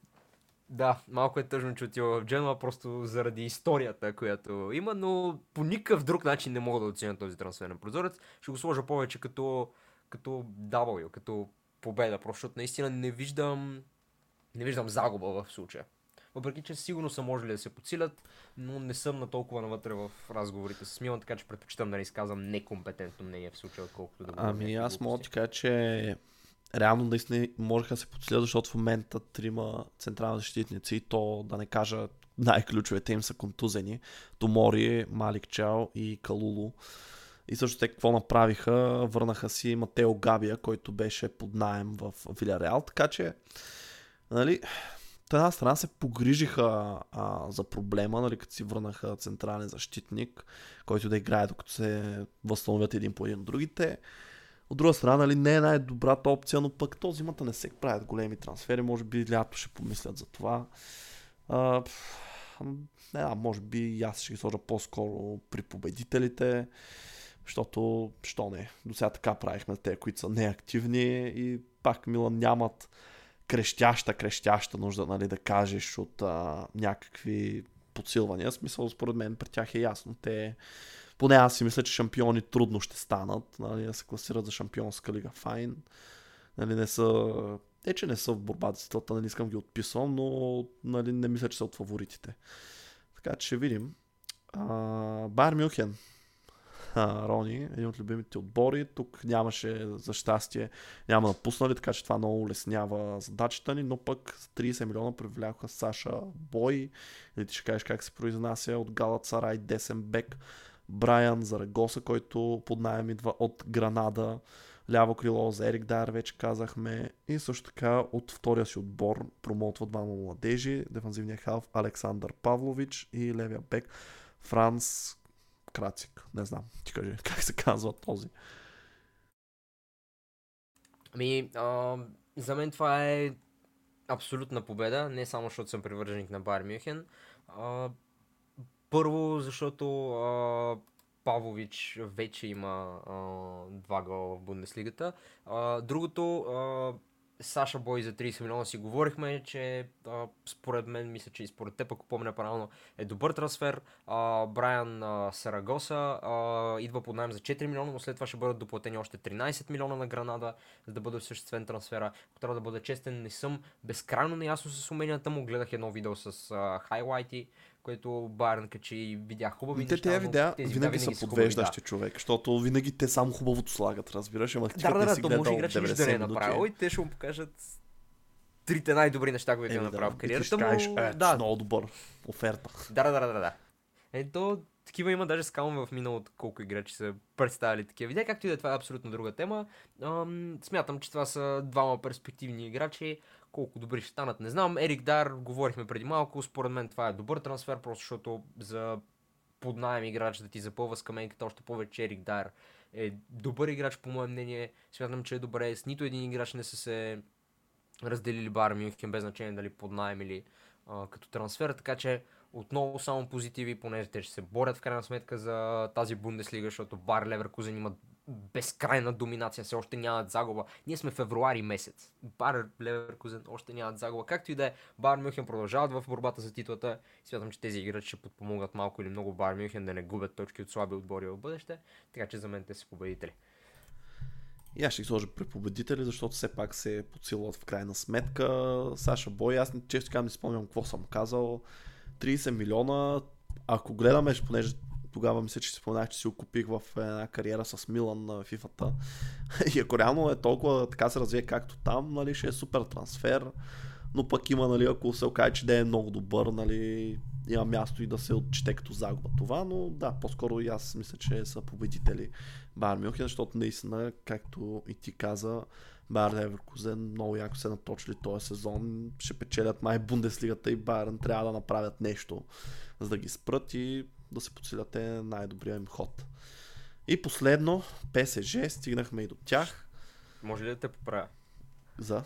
да, малко е тъжно, че отива в Дженуа, просто заради историята, която има, но по никакъв друг начин не мога да оценя този трансферен прозорец. Ще го сложа повече като, като W, като победа, просто защото наистина не виждам, не виждам загуба в случая. Въпреки, че сигурно са можели да се подсилят, но не съм на толкова навътре в разговорите с Милан, така че предпочитам да не изказвам некомпетентно мнение в случая, отколкото да Ами аз мога да кажа, че реално наистина можеха да се подсилят, защото в момента трима централни защитници и то да не кажа най-ключовете им са контузени. Томори, Малик Чао и Калулу. И също те какво направиха? Върнаха си Матео Габия, който беше под найем в Виляреал. Така че, нали, от една страна се погрижиха а, за проблема, нали, като си върнаха централен защитник, който да играе докато се възстановят един по един другите. От друга страна, нали, не е най-добрата опция, но пък този зимата не се правят големи трансфери. Може би лято ще помислят за това. А, не да, може би аз ще ги сложа по-скоро при победителите, защото, що не, до сега така правихме те, които са неактивни и пак Милан нямат крещяща, крещяща нужда, нали, да кажеш от а, някакви подсилвания. Смисъл, според мен, при тях е ясно. Те, поне аз си мисля, че шампиони трудно ще станат, нали, да се класират за шампионска лига. Файн. Нали, не са... Те, че не са в борба за титлата, нали, искам ги отписвам, но нали, не мисля, че са от фаворитите. Така че ще видим. Бар Мюхен а, Рони, един от любимите отбори. Тук нямаше, за щастие, няма напуснали, така че това много улеснява задачата ни, но пък с 30 милиона привлякоха Саша Бой, или ти ще кажеш как се произнася, от Галат Сарай, десен бек, Брайан Зарагоса, който под найем идва от Гранада, ляво крило за Ерик Дар, вече казахме. И също така от втория си отбор промотва двама младежи, дефанзивния халф Александър Павлович и левия бек Франс Крацик. Не знам, ти кажи как се казва този. Ами, а, за мен това е абсолютна победа, не само защото съм привърженик на Байер Мюхен. А, първо, защото а, Павлович вече има а, два гола в Бундеслигата. А, другото, а, Саша Бой за 30 милиона си говорихме, че а, според мен, мисля, че и според теб, ако помня правилно, е добър трансфер. А, Брайан а, Сарагоса а, идва под найем за 4 милиона, но след това ще бъдат доплатени още 13 милиона на Гранада, за да бъде осъществен трансфера. Ако трябва да бъда честен, не съм безкрайно неясно с уменията му. Гледах едно видео с а, хайлайти което Байерн качи и видях хубави те, неща. Тези видеа тези винаги, са подвеждащи да. човек, защото винаги те само хубавото слагат, разбираш, ама Да, да, да, си то може играч нищо да не е направил и те ще му покажат трите най-добри неща, които е направил в кариерата му. Кажеш, е, да. много добър оферта. Да, да, да, да, да. Ето, такива има, даже скалам в миналото колко играчи са представили такива видеа, както и да е, това е абсолютно друга тема. Ам, смятам, че това са двама перспективни играчи. Колко добри ще станат, не знам. Ерик Дар, говорихме преди малко, според мен това е добър трансфер, просто защото за под найем играч да ти запълва скамейката още повече Ерик Дар е добър играч, по мое мнение. Смятам, че е добре. С нито един играч не са се разделили Бар Мюнхен, без значение дали под найем или а, като трансфер, така че отново само позитиви, понеже те ще се борят в крайна сметка за тази Бундеслига, защото Бар Леверкузен имат безкрайна доминация, все още нямат загуба. Ние сме февруари месец. Бар Леверкузен още нямат загуба. Както и да е, Бар Мюхен продължават в борбата за титлата. Смятам, че тези играчи ще подпомогнат малко или много Бар Мюхен да не губят точки от слаби отбори в бъдеще. Така че за мен те са победители. И аз ще ги сложа при победители, защото все пак се подсилват в крайна сметка. Саша Бой, аз често така не спомням какво съм казал. 30 милиона, ако гледаме, понеже тогава мисля, че споменах, че си го купих в една кариера с Милан на FIFA-та. И ако реално е толкова така се развие както там, нали, ще е супер трансфер. Но пък има, нали, ако се окаже, че да е много добър, нали, има място и да се отчете като загуба това, но да, по-скоро и аз мисля, че са победители Байер Мюнхен, защото наистина, както и ти каза, Байер Леверкузен много яко се наточили този сезон, ще печелят май Бундеслигата и Байерн трябва да направят нещо, за да ги спрат и да се подсилят е най-добрия им ход. И последно, ПСЖ, стигнахме и до тях. Може ли да те поправя? За?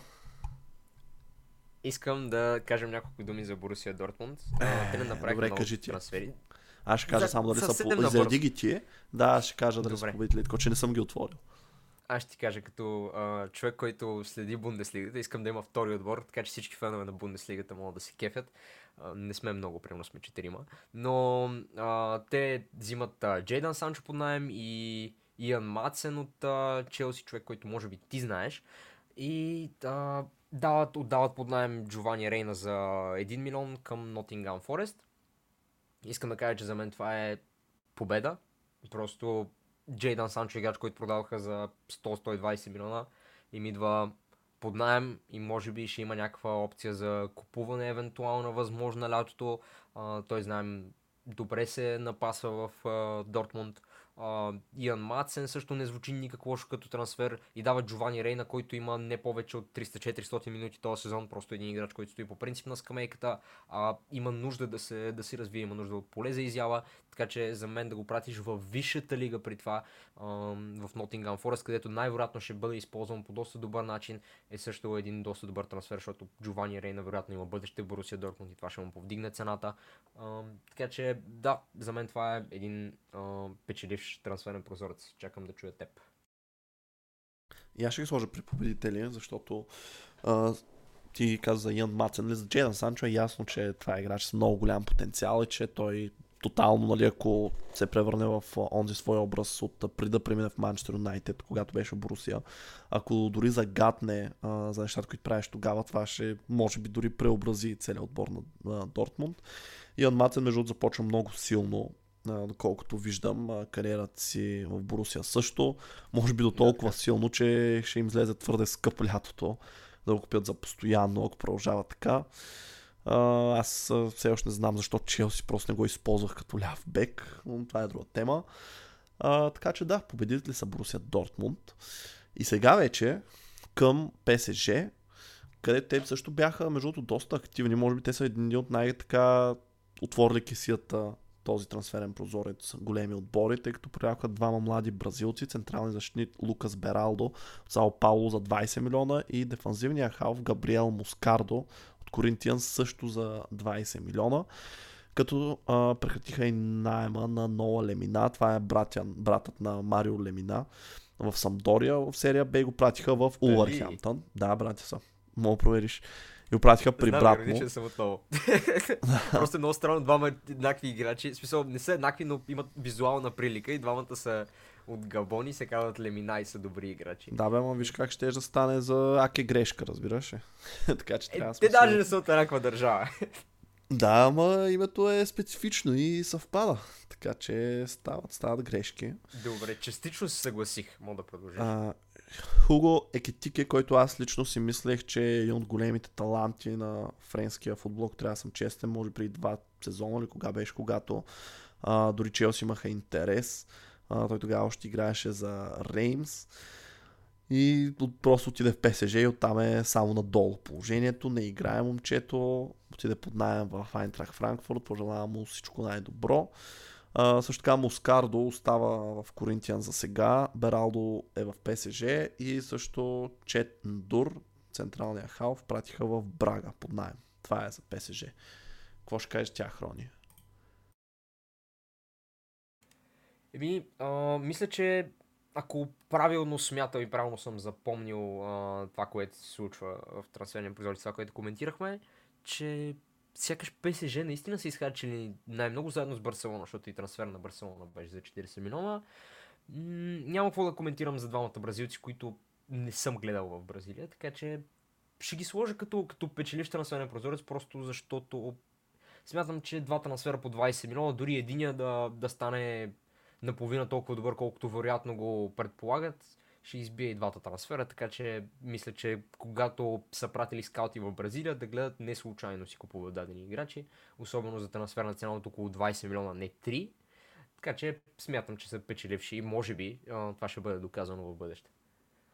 Искам да кажем няколко думи за Борусия Дортмунд. Е, те не направиха добре, много кажи ти. трансфери. Аз ще кажа За- само дали са по... заради ги ти. Да, аз ще кажа дали са победители, така че не съм ги отворил. Аз ще ти кажа, като а, човек, който следи Бундеслигата, искам да има втори отбор, така че всички фенове на Бундеслигата могат да се кефят. Не сме много, примерно сме четирима. Но а, те взимат Джейдан Санчо под найем и Иан Мацен от а, Челси, човек, който може би ти знаеш. И а, дават, отдават под найем Джовани Рейна за 1 милион към Nottingham Forest. Искам да кажа, че за мен това е победа. Просто Джейдан Санчо, играч, който продаваха за 100-120 милиона, им идва под найем и може би ще има някаква опция за купуване, евентуална възможна лятото. А, той знаем добре се напасва в а, Дортмунд. А, Иан Матсен също не звучи никак лошо като трансфер и дава Джовани Рейна, който има не повече от 300-400 минути този сезон, просто един играч, който стои по принцип на скамейката, а, има нужда да, се, да си развие, има нужда от поле за изява, така че за мен да го пратиш в висшата лига при това, в Nottingham Forest, където най-вероятно ще бъде използван по доста добър начин, е също един доста добър трансфер, защото Джовани Рейна вероятно има бъдеще в Борусия Дортмунд и това ще му повдигне цената. Така че да, за мен това е един печеливш трансферен прозорец. Чакам да чуя теб. И аз ще ги сложа при победители, защото а, ти каза за Ян Мацен, за Джейдан Санчо е ясно, че това е играч с много голям потенциал и че той тотално, нали, ако се превърне в а, онзи свой образ от а, преди да премине в Манчестър Юнайтед, когато беше в Борусия, ако дори загадне а, за нещата, които правиш тогава, това ще може би дори преобрази целият отбор на, на Дортмунд. Ян Мацен, между другото, започва много силно а, доколкото виждам а, кариерата си в Борусия също. Може би до толкова силно, че ще им излезе твърде скъпо лятото да го купят за постоянно, ако продължава така. Аз все още не знам защо Челси просто не го използвах като ляв бек, но това е друга тема. А, така че да, победители са Борусия Дортмунд. И сега вече към ПСЖ, където те също бяха, между другото, доста активни. Може би те са едни от най-така отворили кесията този трансферен прозорец големи отбори, тъй като приляха двама млади бразилци, централни защитник Лукас Бералдо от Сао Пауло за 20 милиона и дефанзивния халф Габриел Мускардо Коринтиан също за 20 милиона. Като а, прекратиха и найема на Ноа Лемина, това е братян, братът на Марио Лемина в Самдория в серия Б го пратиха в Улвърхемптън. Да, братя са. Мога провериш. И го пратиха при Знам, брат му. съм отново. Просто е много странно, двама еднакви играчи. В смисъл, не са еднакви, но имат визуална прилика и двамата са от Габон и се казват Лемина и са добри играчи. Да, бе, ма виж как ще да стане за Аке грешка, разбираш така че Е, трябва те даже не са от еднаква държава. Да, ама името е специфично и съвпада. Така че стават, стават грешки. Добре, частично се съгласих. Мога да продължиш. А, Хуго Екетике, който аз лично си мислех, че е един от големите таланти на френския футбол, трябва да съм честен, може преди два сезона или кога беше, когато а, дори Челси имаха интерес. А, той тогава още играеше за Реймс. И просто отиде в ПСЖ и оттам е само надолу положението. Не играе момчето. Отиде под найем в Айнтрах Франкфурт. Пожелавам му всичко най-добро. А, също така Мускардо остава в Коринтиан за сега. Бералдо е в ПСЖ и също Чет Ндур, централния халф, пратиха в Брага под найем. Това е за ПСЖ. Какво ще кажеш тя, Хрони? Еми, а, мисля, че ако правилно смятам и правилно съм запомнил а, това, което се случва в трансферния прозорец, това, което коментирахме, че сякаш ПСЖ наистина са изхарчили най-много заедно с Барселона, защото и трансфер на Барселона беше за 40 милиона. Няма какво да коментирам за двамата бразилци, които не съм гледал в Бразилия, така че ще ги сложа като, като печеливш трансферен прозорец, просто защото смятам, че двата трансфера по 20 милиона, дори единия да, да стане наполовина толкова добър, колкото вероятно го предполагат, ще избие и двата трансфера, така че мисля, че когато са пратили скаути в Бразилия, да гледат не случайно си купуват дадени играчи, особено за трансфер на цена от около 20 милиона, не 3. Така че смятам, че са печеливши и може би това ще бъде доказано в бъдеще.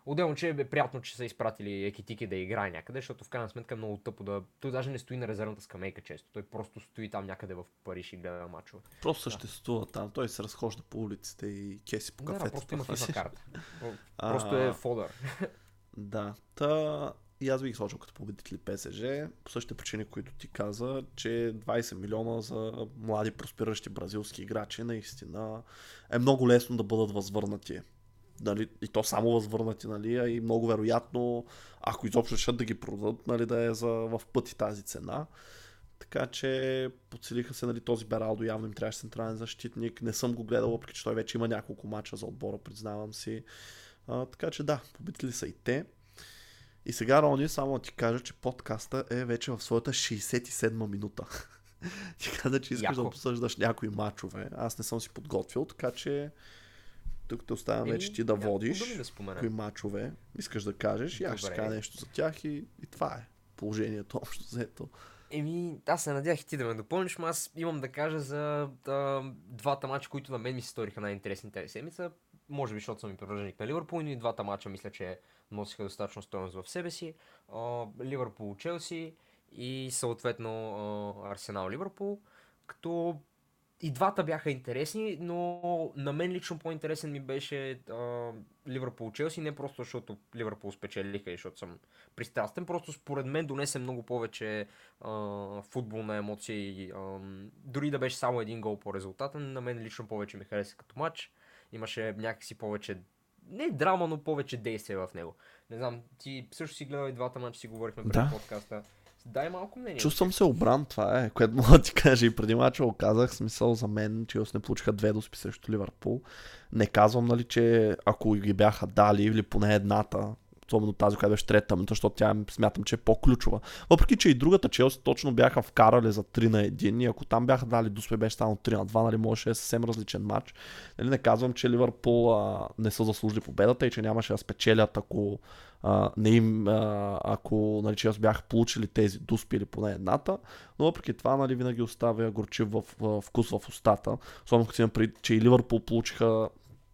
Отделно, че е приятно, че са изпратили Екитики да играе някъде, защото в крайна сметка е много тъпо да... Той даже не стои на резервната скамейка често. Той просто стои там някъде в Париж и гледа мачове. Просто съществува там. Той се разхожда по улиците и кеси по Да, да, кафета. просто има FIFA карта. Просто е фодър. Да. Та, и аз бих сложил като победители ПСЖ, по същите причини, които ти каза, че 20 милиона за млади проспиращи бразилски играчи наистина е много лесно да бъдат възвърнати. Нали, и то само възвърнати, нали, а и много вероятно, ако изобщо решат да ги продадат, нали, да е за, в пъти тази цена. Така че подсилиха се, нали, този Бералдо явно им трябваше централен защитник. Не съм го гледал, въпреки че той вече има няколко мача за отбора, признавам си. А, така че да, победители са и те. И сега, Рони, само да ти кажа, че подкаста е вече в своята 67-ма минута. ти каза, че искаш да Яко. обсъждаш някои мачове. Аз не съм си подготвил, така че тук те оставям вече ти да водиш. да. Кои мачове искаш да кажеш и аз ще кажа нещо за тях и, и това е положението общо взето. Еми, аз се надях и ти да ме допълниш, но аз имам да кажа за да, двата мача, които на мен ми се сториха най-интересни тази седмица. Може би, защото съм и привърженик на Ливърпул, но и двата мача мисля, че носиха достатъчно стоеност в себе си. А, Ливърпул Челси и съответно Арсенал Ливърпул, като и двата бяха интересни, но на мен лично по-интересен ми беше а, Ливърпул Челси, не просто защото Ливърпул спечелиха и защото съм пристрастен, просто според мен донесе много повече а, футболна емоция и а, дори да беше само един гол по резултата, на мен лично повече ми хареса като матч. Имаше някакси повече, не драма, но повече действие в него. Не знам, ти също си гледал и двата матча, си говорихме преди Да. подкаста. Дай малко мнение. Чувствам се обран, това е, което мога да ти кажа и преди мача го казах, смисъл за мен, че не получиха две доспи срещу Ливърпул. Не казвам, нали, че ако ги бяха дали или поне едната, особено тази, която беше трета защото тя смятам, че е по-ключова. Въпреки, че и другата Челси точно бяха вкарали за 3 на 1 и ако там бяха дали доспи, беше станало 3 на 2, нали, можеше е съвсем различен матч. Нали, не казвам, че Ливърпул а, не са заслужили победата и че нямаше да спечелят, ако а, не им, а, ако нали, Челси бяха получили тези дуспи или поне едната, но въпреки това нали, винаги оставя горчив в, в, вкус в устата. Особено като си предвид, че и Ливърпул получиха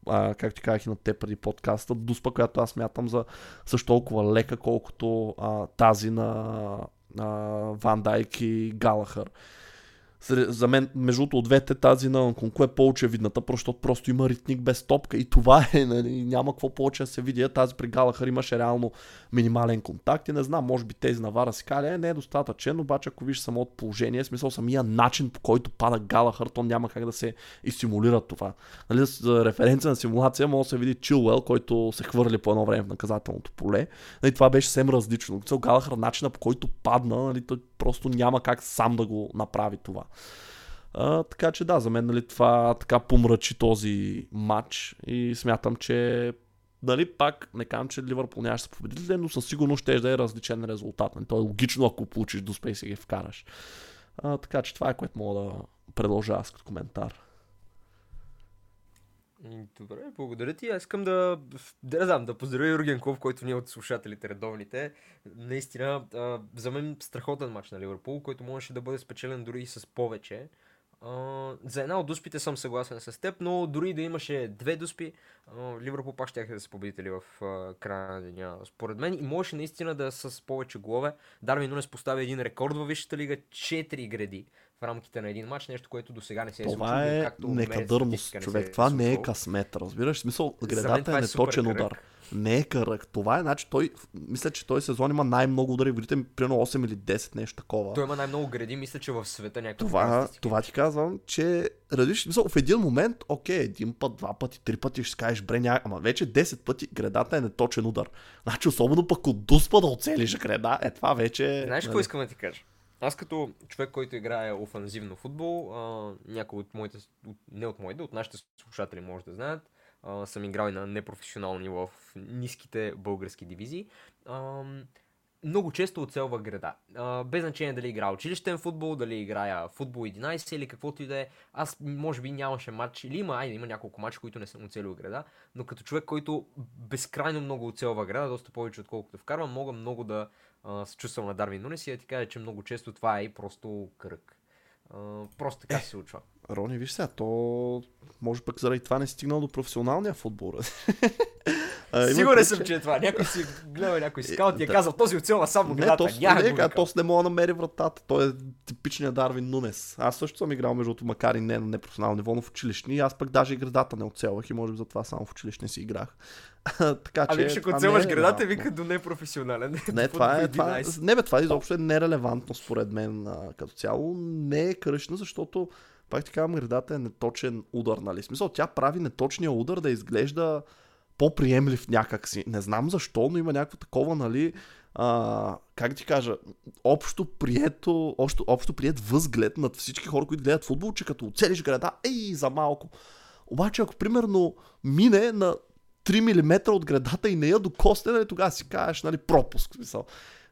а, как ти казах и на те преди подкаста, дуспа, която аз мятам за също толкова лека, колкото а, тази на а, Ван Дайк и Галахър за мен, между от двете, тази на Анкунко е по-очевидната, защото просто има ритник без топка и това е, нали, няма какво повече да се види. Тази при Галахър имаше реално минимален контакт и не знам, може би тези на Вара си кали, е, не е достатъчен, обаче ако виж самото положение, смисъл самия начин по който пада Галахър, то няма как да се изсимулира това. Нали, за референция на симулация може да се види Чилуел, който се хвърли по едно време в наказателното поле. Нали, това беше съвсем различно. Галахър, начина по който падна, нали, просто няма как сам да го направи това. А, така че да, за мен нали, това така помрачи този матч и смятам, че нали, пак не казвам, че Ливърпул нямаше са победители, но със сигурност ще да е различен резултат. Нали. То е логично, ако получиш до спейс и ги вкараш. А, така че това е което мога да продължа аз като коментар. Добре, благодаря ти. Аз искам да, да, знам, да поздравя Юрген Ков, който ни е от слушателите редовните. Наистина, а, за мен страхотен матч на Ливърпул, който можеше да бъде спечелен дори и с повече. За една от дуспите съм съгласен с теб, но дори да имаше две дуспи, uh, Ливърпул пак ще да са победители в края на деня. Според мен и можеше наистина да с повече голове. Дарвин Нунес постави един рекорд във Висшата лига, 4 гради в рамките на един матч, нещо, което до сега не се е случило. Това е некадърност, човек. Това не е късмет, разбираш? Смисъл, гредата е, е неточен удар. Не е кръг. Това е, значи той, мисля, че той сезон има най-много удари в градите, примерно 8 или 10, нещо такова. Той има най-много гради, мисля, че в света някакво. Това, това ти казвам, че радиш, мисъл, в един момент, окей, един път, два пъти, три пъти ще скажеш, бре, ня... ама вече 10 пъти гредата е неточен удар. Значи, особено пък от дуспа да оцелиш греда, е това вече... Знаеш какво нали... искам да ти кажа? Аз като човек, който играе офанзивно футбол, а, някой от моите, не от моите, от нашите слушатели може да знаят, а, съм играл и на непрофесионално ниво в ниските български дивизии. А, много често оцелва града. А, без значение дали игра училищен футбол, дали играя футбол 11 или каквото и да е. Аз може би нямаше матч, или има, айде има няколко матча, които не съм оцелил града, но като човек, който безкрайно много оцелва града, доста повече отколкото вкарвам, мога много да се чувствам на Дарвин Нунес и да ти кажа, че много често това е и просто кръг. Uh, просто така е, се случва. Рони, виж сега, то може пък заради това не стигнал до професионалния футбол. Сигурен съм, че е това. Някой си гледа някой скаут и е казал, този оцелва само градата. Не, то, не, не, то не мога да намери вратата. Той е типичният Дарвин Нунес. Аз също съм играл между макар и не на непрофесионално ниво, но в училищни. Аз пък даже и градата не оцелвах и може би затова само в училищни си играх. така, че, ами, ако оцелваш градата, е вика до непрофесионален. Не, това е, това, не, бе, това изобщо е нерелевантно според мен като цяло. Не е кръщно, защото пак ти казвам, градата е неточен удар, нали? Смисъл, тя прави неточния удар да изглежда по-приемлив някакси. Не знам защо, но има някакво такова, нали, а, как ти кажа, общо прието, общо, общо прият възглед над всички хора, които гледат футбол, че като оцелиш града, ей, за малко. Обаче, ако примерно мине на 3 мм от градата и не я докосне, нали, тогава си кажеш, нали, пропуск. Смисъл.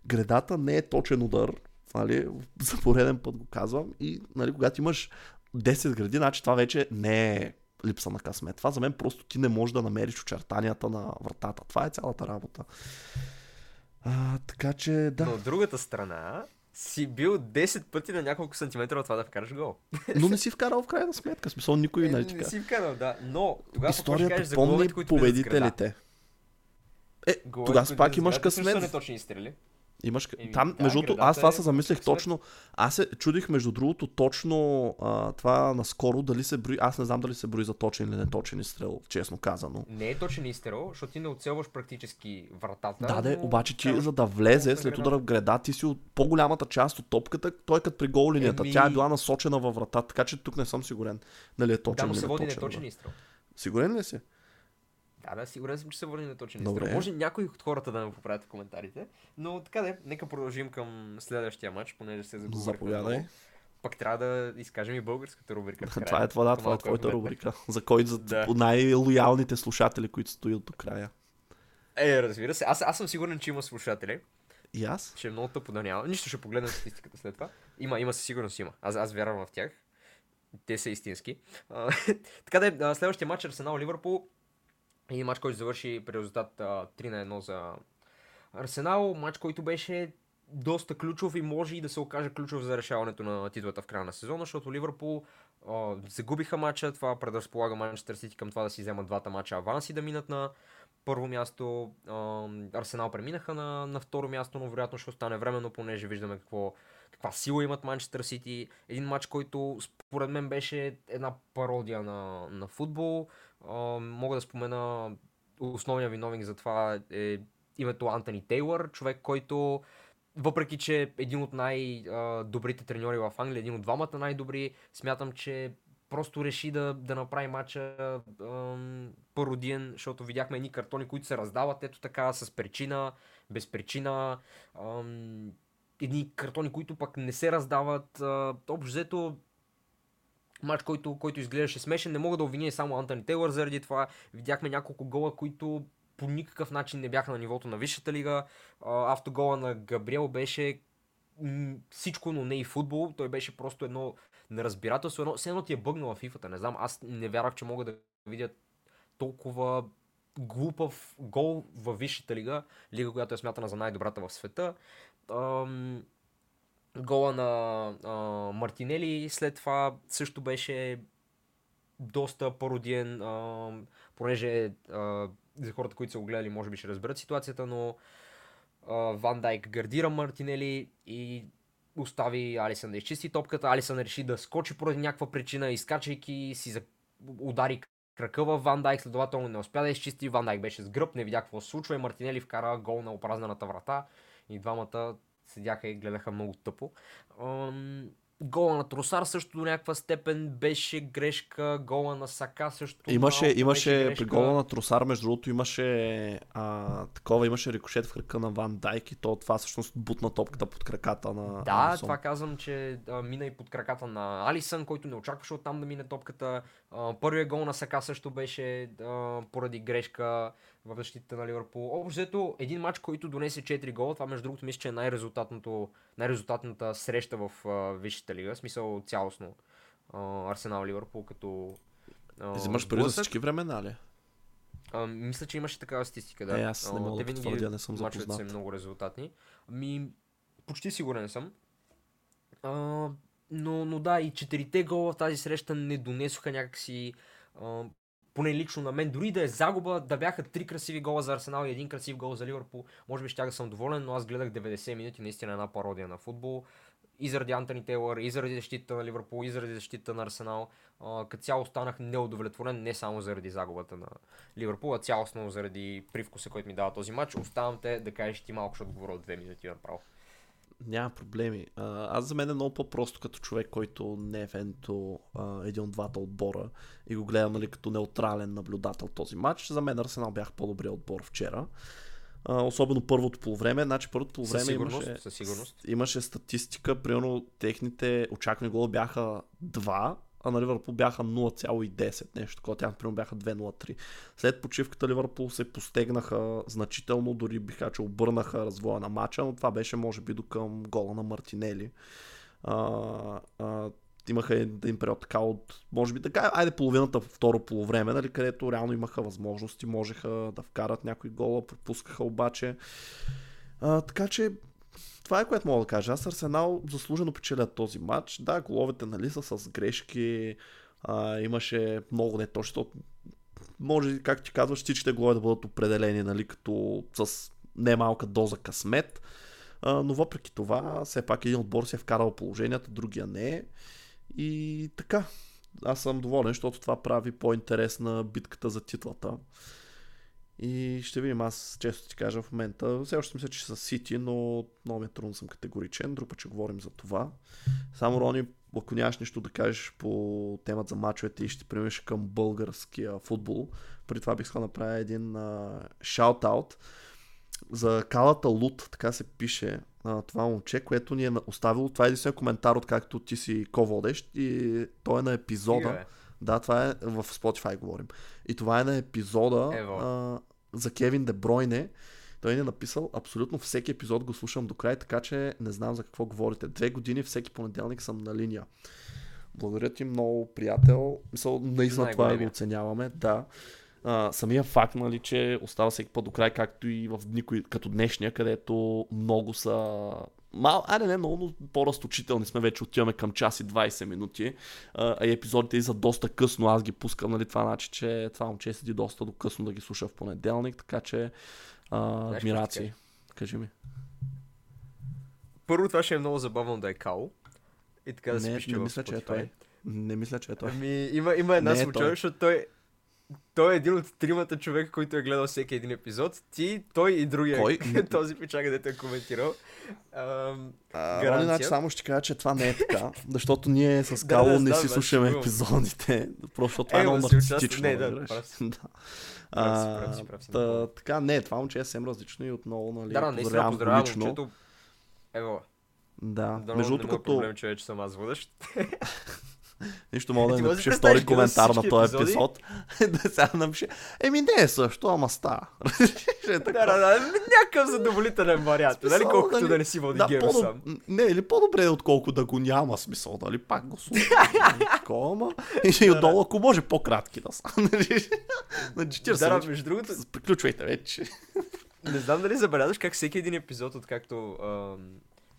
Градата не е точен удар, нали, за пореден път го казвам. И нали, когато имаш 10 гради, значи това вече не е липса на късмет. Това за мен просто ти не можеш да намериш очертанията на вратата. Това е цялата работа. А, така че, да. Но от другата страна, си бил 10 пъти на няколко сантиметра от това да вкараш гол. Но не си вкарал в крайна сметка. Смисъл никой, нали така. Не си вкарал, да. Но тогава Историята кажеш за головете, които победителите. Е, тогава пак имаш късмет. Не точни изстрели. Имаш... Еми, Там, да, между другото, аз това е... се замислих точно. Аз се чудих, между другото, точно а, това наскоро, дали се брои. Аз не знам дали се брои за точен или неточен изстрел, честно казано. Не е точен изстрел, защото ти не оцелваш практически вратата. Да, де, обаче ти, за да влезе след удара в града, ти си от по-голямата част от топката, той като при гол линията. Еми... Тя е била насочена във вратата, така че тук не съм сигурен дали е точен. Да, но се води неточен изстрел. Сигурен ли си? Да, да, сигурен съм, че се върне на точен изстрел. Може някои от хората да ме поправят в коментарите. Но така да, нека продължим към следващия матч, понеже се заговорихме. Заповядай. Пак трябва да изкажем и българската рубрика. това е това, да, това е твоята рубрика. За кой за да. най-лоялните слушатели, които стоят до края. Е, разбира се. Аз, аз съм сигурен, че има слушатели. И аз? Ще е много тъпо да няма. Нищо ще погледна статистиката след това. Има, има със сигурност има. Аз, аз вярвам в тях. Те са истински. така да е, следващия матч Арсенал Ливърпул един матч, който завърши при резултат 3 на 1 за Арсенал. Матч, който беше доста ключов и може и да се окаже ключов за решаването на титлата в края на сезона, защото Ливърпул а, загубиха матча, това предразполага Манчестър Сити към това да си вземат двата матча аванс и да минат на първо място. А, Арсенал преминаха на, на второ място, но вероятно ще остане временно, понеже виждаме какво, каква сила имат Манчестър Сити. Един матч, който според мен беше една пародия на, на футбол. А, мога да спомена основния виновник за това е името Антони Тейлър, човек, който въпреки, че е един от най-добрите треньори в Англия, един от двамата най-добри, смятам, че просто реши да, да направи матча ам, пародиен, защото видяхме едни картони, които се раздават ето така, с причина, без причина. Ам, едни картони, които пък не се раздават. Общо взето матч, който, който изглеждаше смешен. Не мога да обвиня само Антони Тейлър заради това. Видяхме няколко гола, които по никакъв начин не бяха на нивото на Висшата лига. Автогола на Габриел беше всичко, но не и футбол. Той беше просто едно неразбирателство. Едно, все едно ти е бъгнала фифата. Не знам, аз не вярвах, че мога да видя толкова глупав гол във Висшата лига, лига, която е смятана за най-добрата в света. Гола на а, Мартинели след това също беше доста пародиен, а, понеже а, за хората, които са го гледали, може би ще разберат ситуацията, но а, Ван Дайк гардира Мартинели и остави Алисън да изчисти топката. Алисън реши да скочи поради някаква причина, изкачайки си за... удари крака в Ван Дайк, следователно не успя да изчисти. Ван Дайк беше с гръб, не видя какво се случва и Мартинели вкара гол на опразнената врата и двамата седяха и гледаха много тъпо. Гола на Тросар също до някаква степен беше грешка, гола на Сака също. Имаше, имаше при гола на Тросар, между другото, имаше а, такова, имаше рикошет в кръка на Ван Дайк и то това всъщност бутна топката под краката на Да, Алисон. това казвам, че а, мина и под краката на Алисън, който не очакваше оттам да мине топката. А, първият гол на Сака също беше а, поради грешка в защита на Ливърпул. Общо един матч, който донесе 4 гола, това между другото мисля, че е най-резултатното, най-резултатната среща в uh, Висшата лига, в смисъл цялостно uh, Арсенал Ливърпул като uh, Взимаш преди за всички времена ли? А, мисля, че имаше такава статистика, да. Е, аз не мога да потвърдя, не съм запознат. са много резултатни. Ми, почти сигурен съм. А, но, но да, и четирите гола в тази среща не донесоха някакси а, поне лично на мен, дори да е загуба, да бяха три красиви гола за Арсенал и един красив гол за Ливърпул, може би ще да съм доволен, но аз гледах 90 минути наистина една пародия на футбол. И заради Антони Тейлър, и заради защита на Ливърпул, и заради защита на Арсенал. като цяло останах неудовлетворен, не само заради загубата на Ливърпул, а цялостно заради привкуса, който ми дава този матч. Оставам те да кажеш ти малко, защото говоря от две минути направо. Няма проблеми. А, аз за мен е много по-просто като човек, който не е фен до а, един от двата отбора и го гледам нали, като неутрален наблюдател този матч. За мен Арсенал бях по-добрия отбор вчера. А, особено първото полувреме. Значи първото полувреме със имаше, със сигурност. имаше статистика, примерно техните очаквани гола бяха 2, а на Ливърпул бяха 0,10, нещо такова. Тях, примерно, бяха 2,03. След почивката Ливърпул се постегнаха значително, дори биха, че обърнаха развоя на матча, но това беше, може би, до към гола на Мартинели. А, а, имаха един период така от, може би така, айде половината второ полувреме, нали, където реално имаха възможности, можеха да вкарат някой гола, пропускаха обаче. А, така че това е което мога да кажа. Аз Арсенал заслужено печелят този матч. Да, головете нали са с грешки. А, имаше много неточно. Може, как ти казваш, всичките голове да бъдат определени нали, като с немалка доза късмет. А, но въпреки това, все пак един отбор се е вкарал положенията, другия не. И така, аз съм доволен, защото това прави по-интересна битката за титлата. И ще видим, аз често ти кажа в момента, все още мисля, че са Сити, но много ми е трудно съм категоричен, друг път ще говорим за това. Само Рони, ако нямаш нещо да кажеш по темата за мачовете и ще преминеш към българския футбол, преди това бих искал да направя един шаут-аут за Калата Лут, така се пише а, това момче, което ни е оставило. Това е един коментар, откакто ти си ко-водещ и той е на епизода. Yeah. Да, това е в Spotify говорим. И това е на епизода а, за Кевин Дебройне. Той ни е написал абсолютно всеки епизод го слушам до край, така че не знам за какво говорите. Две години всеки понеделник съм на линия. Благодаря ти много, приятел. Мисъл, наистина това го оценяваме. Да. А, самия факт, нали, че остава всеки път до край, както и в дни като днешния, където много са мал, айде не много, но по-разточителни сме вече, отиваме към час и 20 минути. А, а и епизодите за доста късно, аз ги пускам, нали, това значи, че това момче седи доста до късно да ги слуша в понеделник, така че а, адмирации. Кажи ми. Първо това ще е много забавно да е Као. И така да се Не, пише не мисля, че е той. Не мисля, че е той. Ами, има, има една е случайност, защото той, той е един от тримата човека, който е гледал всеки един епизод. Ти, той и другия, Кой? този пичага, дето е коментирал. Ам, А. Рони, значи само ще кажа, че това не е така, защото ние с Да, Кало да, не знам, си да, слушаме шегувам. епизодите, просто това Е, е много участва- нарцистично. не, да, прав си. да. А, прав си, прав си, та, така, не, това момче е съвсем различно и отново, нали, да, да, поздравявам поздравявам лично. момчето. Ево, Да, да, между другото, е като проблем, че вече съм аз водещ. нищо мога да можеш напише втори коментар на този епизод. да сега напише, еми не е също, ама става. Е Да, да, да, някакъв задоволителен вариант. Нали, колкото нали, да не си води по сам. Не, или по-добре, отколко да го няма смисъл, нали? Пак го слушам. И отдолу, ако може, по-кратки да са. нали? На 40 Да, между другото, Приключвайте вече. Не знам дали забелязваш как всеки един епизод, откакто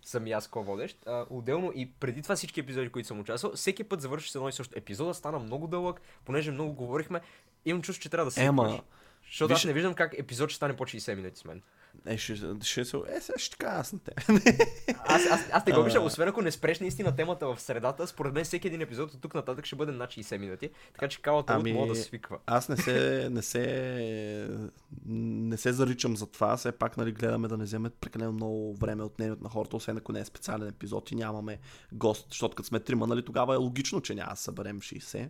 съм и аз ко-водещ, а, отделно и преди това всички епизоди, които съм участвал, всеки път завърши с едно и също. Епизода стана много дълъг, понеже много говорихме, имам чувство, че трябва да се Ема, Защото аз виж- не виждам как епизод ще стане по 60 минути с мен. Е, ще, ще се... Е, сега ще кажа аз на те. Аз, аз, аз не го А. освен ако не спреш наистина темата в средата, според мен всеки един епизод от тук нататък ще бъде над 60 минути, така че калата Ами, мога да свиква. Аз не се, не се, не се заричам за това, все пак нали, гледаме да не вземе прекалено много време от мнението на хората, освен ако не е специален епизод и нямаме гост, защото като сме трима, нали, тогава е логично, че няма да съберем 60.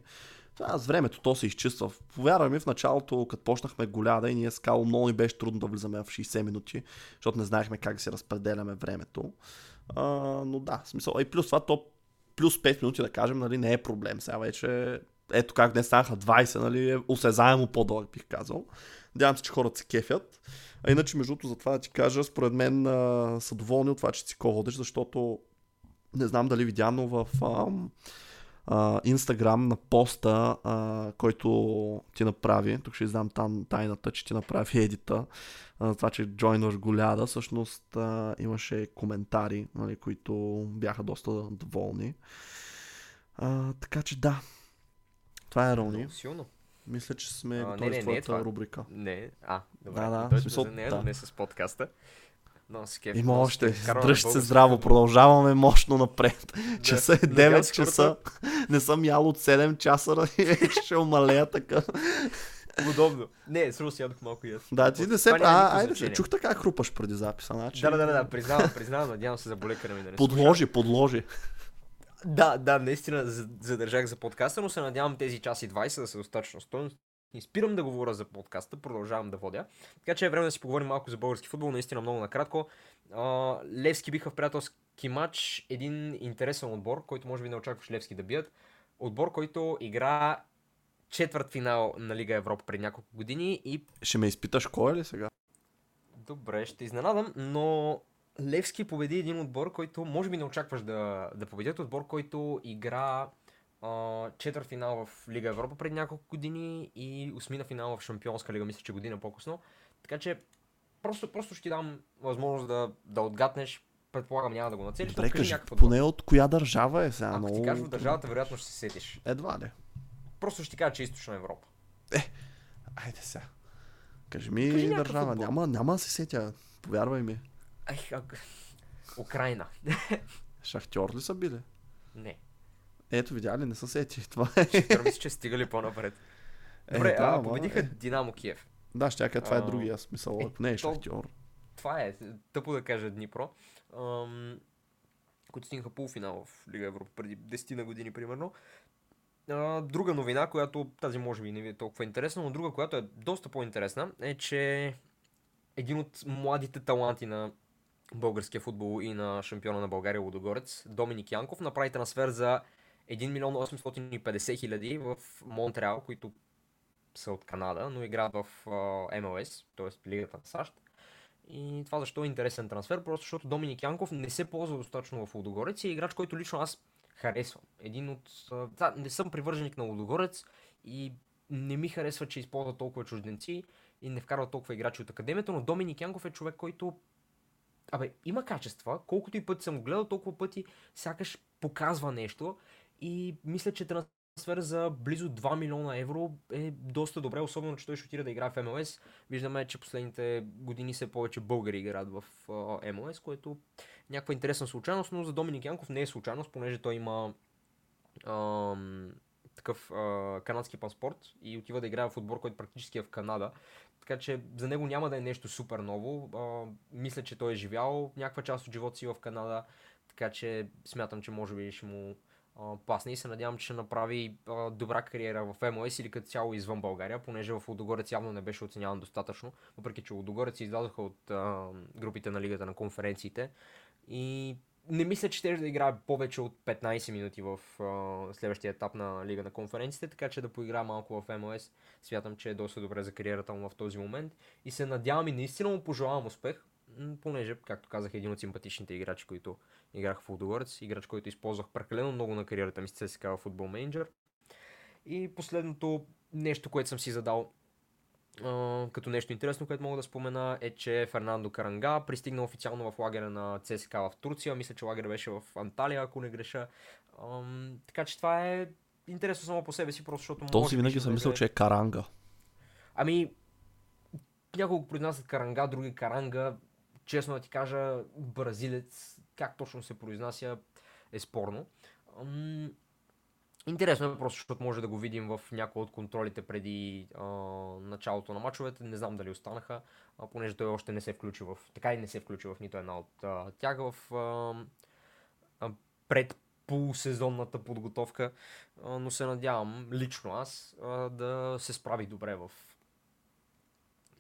Това с времето то се изчиства. Повярвай ми, в началото, като почнахме голяда и ние с Кало много ни беше трудно да влизаме в 60 минути, защото не знаехме как да се разпределяме времето. А, но да, смисъл. И плюс това, то плюс 5 минути да кажем, нали, не е проблем. Сега вече ето как днес станаха 20, нали, е осезаемо по-дълъг, бих казал. Надявам се, че хората се кефят. А иначе, между другото, за това да ти кажа, според мен а, са доволни от това, че си ко-водиш, защото не знам дали видя, но в ам, Инстаграм на поста, а, който ти направи, тук ще издам там тайната, че ти направи едита, а, това, че джойнваш голяда, всъщност а, имаше коментари, нали, които бяха доста доволни. А, така че да, това е Рони. Силно. Мисля, че сме А, готови не, с не, не е твоята това. рубрика. Не, а, добре. Да, да, в смисъл, нея, да. не с подкаста. Но с кеф. Има много още. Дръжте се здраво. Продължаваме мощно напред. Да. Часа е Надявам 9 се часа. Не съм ял от 7 часа ще умалея така. Удобно. Не, сру си ядох малко аз. Да, ти не се... А, айде, значение. чух така хрупаш преди записа. Значи... Да, да, да, да, признавам, признавам, надявам се за болекара ми да не. Подложи, подложи. Да, да, наистина за- задържах за подкаста, но се надявам тези час и 20 да са достатъчно стойност. Не спирам да говоря за подкаста, продължавам да водя. Така че е време да си поговорим малко за български футбол, наистина много накратко. Левски биха в приятелски матч един интересен отбор, който може би не очакваш Левски да бият. Отбор, който игра четвърт финал на Лига Европа преди няколко години и Ще ме изпиташ кой е ли сега? Добре, ще изненадам, но Левски победи един отбор, който може би не очакваш да, да победят. Отбор, който игра четвърт финал в Лига Европа преди няколко години и осмина финал в Шампионска лига, мисля, че година по-късно. Така че просто, просто ще ти дам възможност да, да отгаднеш. Предполагам няма да го нацелиш, Добре, кажи поне от коя държава е сега? Ако много... ти кажа в държавата, вероятно ще се сетиш. Едва ли. Просто ще ти кажа, че е източна Европа. Айде сега. Кажи ми Кажи държава. отбор. Няма, няма да се сетя. Повярвай ми. Ай, ак... Украина. Шахтьор ли са били? Не. Ето, видя ли, не са сети. Това е. Мисля, че стигали по-напред. Добре, е, да, а, победиха е. Динамо Киев. Да, ще кажа, това е другия смисъл. е, Ако не е Шахтьор. това е тъпо да кажа Днипро, ам, които стигнаха полуфинал в Лига Европа преди 10 на години примерно. А, друга новина, която тази може би не ви е толкова интересна, но друга, която е доста по-интересна, е, че един от младите таланти на българския футбол и на шампиона на България Лудогорец, Доминик Янков, направи трансфер за 1 милион 850 хиляди в Монтреал, които са от Канада, но играят в MLS, т.е. Лигата на САЩ. И това защо е интересен трансфер? Просто защото Доминик Янков не се ползва достатъчно в Лудогорец и е играч, който лично аз харесвам. Един от... Да, не съм привърженик на Лудогорец и не ми харесва, че използва толкова чужденци и не вкарва толкова играчи от академията, но Доминик Янков е човек, който Абе, има качества. Колкото и пъти съм го гледал, толкова пъти сякаш показва нещо. И мисля, че трансфер за близо 2 милиона евро е доста добре, особено, че той ще отиде да играе в МЛС. Виждаме, че последните години все повече българи играят в МЛС, което е някаква интересна случайност, но за Доминик Янков не е случайност, понеже той има ам, такъв а, канадски паспорт и отива да играе в отбор, който практически е в Канада. Така че за него няма да е нещо супер ново. А, мисля, че той е живял някаква част от живота си в Канада, така че смятам, че може би ще му а, пасне и се надявам, че ще направи а, добра кариера в МОС или като цяло извън България, понеже в Лудогорец явно не беше оценяван достатъчно, въпреки че Лудогорец излязоха от а, групите на лигата на конференциите и не мисля, че ще да играе повече от 15 минути в а, следващия етап на Лига на конференциите, така че да поигра малко в МОС. Смятам, че е доста добре за кариерата му в този момент и се надявам и наистина му пожелавам успех, понеже, както казах, един от симпатичните играчи, които играх в Лудогорец, играч, който използвах прекалено много на кариерата ми с CSKA в футбол менеджер. И последното нещо, което съм си задал Uh, като нещо интересно, което мога да спомена е, че Фернандо Каранга пристигна официално в лагера на ЦСКА в Турция. Мисля, че лагер беше в Анталия, ако не греша. Uh, така че това е интересно само по себе си, просто защото... Този винаги съм мислил, че е Каранга. Ами, няколко произнасят Каранга, други Каранга. Честно да ти кажа, бразилец, как точно се произнася, е спорно. Интересно е просто, защото може да го видим в някои от контролите преди а, началото на мачовете. Не знам дали останаха, а, понеже той още не се включи в... Така и не се включи в нито една от а, тях в а, а, пред подготовка, а, но се надявам лично аз а, да се справи добре в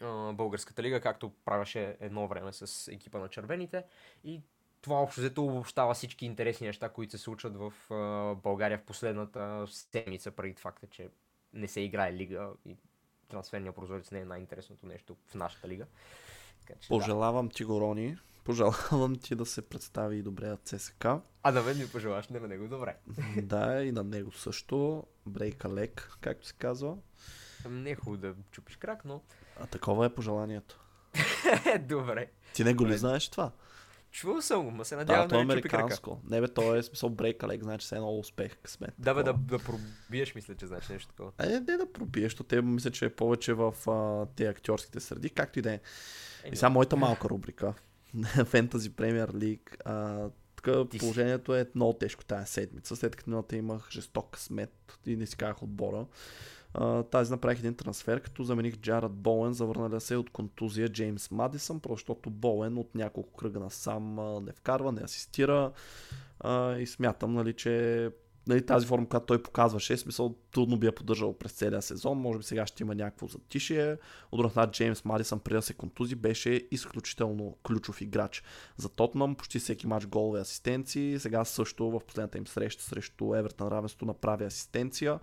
а, българската лига, както правеше едно време с екипа на червените и това общо взето обобщава всички интересни неща, които се случват в uh, България в последната седмица, преди факта, че не се играе лига и трансферния прозорец не е най-интересното нещо в нашата лига. Така, че, Пожелавам да. ти го, Рони. Пожелавам ти да се представи добре от ЦСК. А да мен ми пожелаш не на него добре. да, и на него също. Брейка лек, както се казва. Не е хубаво да чупиш крак, но... А такова е пожеланието. добре. Ти не го ли знаеш това? Чувал съм го, ма се надявам да, да, е американско. Не бе, то е смисъл брейк, лек, значи се е много успех, късмет. Да, бе, да, да пробиеш, мисля, че значи нещо такова. Е, не да пробиеш, защото те мисля, че е повече в а, тези актьорските среди, както и да е. И сега моята малка рубрика. Fantasy Premier League. А, тук положението е много тежко тази седмица, след като миналата имах жесток късмет и не си казах отбора тази направих един трансфер, като замених Джаред Боуен, завърналя се от контузия Джеймс Мадисън, защото Боуен от няколко кръга насам не вкарва, не асистира а, и смятам, нали, че нали, тази форма, която той показваше, смисъл трудно би я поддържал през целия сезон, може би сега ще има някакво затишие. От друга Джеймс Мадисън преди да се контузи беше изключително ключов играч за Тотнам, почти всеки матч голове асистенции, сега също в последната им среща срещу Евертън равенство направи асистенция.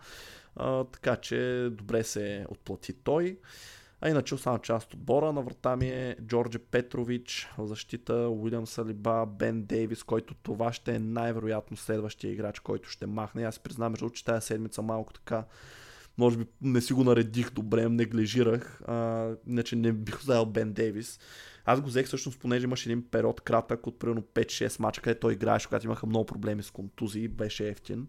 А, така че добре се отплати той. А иначе остана част от отбора. На врата ми е Джордже Петрович защита, Уилям Салиба, Бен Дейвис, който това ще е най-вероятно следващия играч, който ще махне. Аз признавам, че тази седмица малко така може би не си го наредих добре, неглижирах, а, иначе не бих взел Бен Дейвис. Аз го взех всъщност, понеже имаше един период кратък от примерно 5-6 мача, където той играеше, когато имаха много проблеми с контузии, беше ефтин.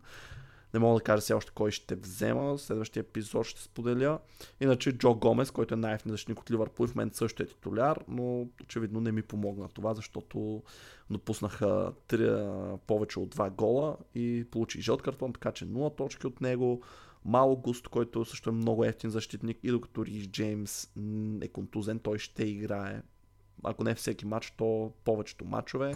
Не мога да кажа все още кой ще взема. Следващия епизод ще споделя. Иначе Джо Гомес, който е най-ефтен защитник от Ливърпул, в момента също е титуляр, но очевидно не ми помогна това, защото допуснаха 3, повече от 2 гола и получи жълт картон, така че 0 точки от него. Мало Густ, който също е много ефтин защитник и докато Рис Джеймс е контузен, той ще играе ако не всеки матч, то повечето матчове.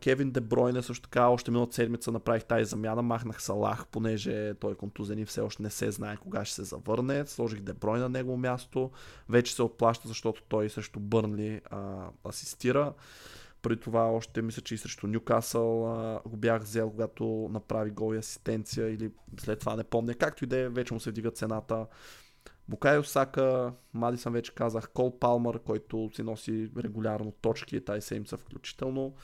Кевин Дебройне също така, още миналата седмица направих тази замяна, махнах Салах, понеже той е контузен и все още не се знае кога ще се завърне. Сложих Деброй на него място. Вече се отплаща, защото той също Бърнли а, асистира. При това още мисля, че и срещу Нюкасъл а, го бях взел, когато направи гол и асистенция или след това не помня. Както и да е, вече му се вдига цената. Букай Осака, Мадисън вече казах, Кол Палмър, който си носи регулярно точки, тази седмица включително.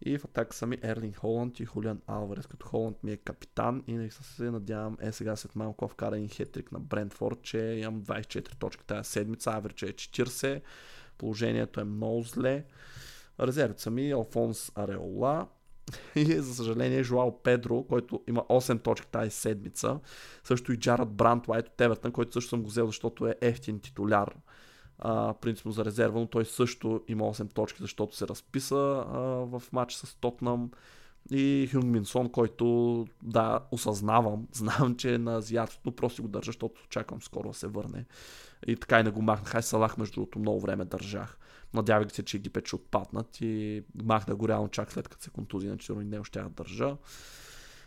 И в атака са ми Ерлин Холанд и Хулиан Алварес, като Холанд ми е капитан и не се надявам е сега след малко вкара един хетрик на Брентфорд, че имам 24 точки тази седмица, аверче е 40. Положението е много зле. Резервът са ми Алфонс Ареола, и за съжаление Жуал Педро, който има 8 точки тази седмица. Също и Джарад Брант Лайт от Евертън, който също съм го взел, защото е ефтин титуляр. А, принципно за резерва, но той също има 8 точки, защото се разписа а, в матч с Тотнам. И Хюн Минсон, който да, осъзнавам, знам, че е на азиатството, просто го държа, защото очаквам скоро да се върне. И така и не го махнах. Хай Салах, между другото, много време държах. Надявах се, че Египет ще отпаднат и махна го реално чак след като се контузи, иначе не ще я държа.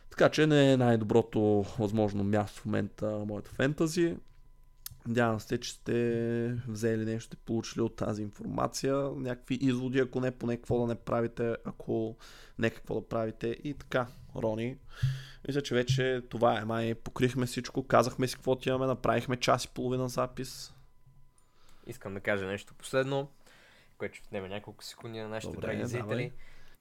Така че не е най-доброто възможно място в момента моето фентази. Надявам се, че сте взели нещо, сте получили от тази информация, някакви изводи, ако не, поне какво да не правите, ако не какво да правите и така, Рони. Мисля, че вече това е, май покрихме всичко, казахме си какво имаме, направихме час и половина запис. Искам да кажа нещо последно което ще отнеме няколко секунди на нашите Добре, драги зрители. Давай.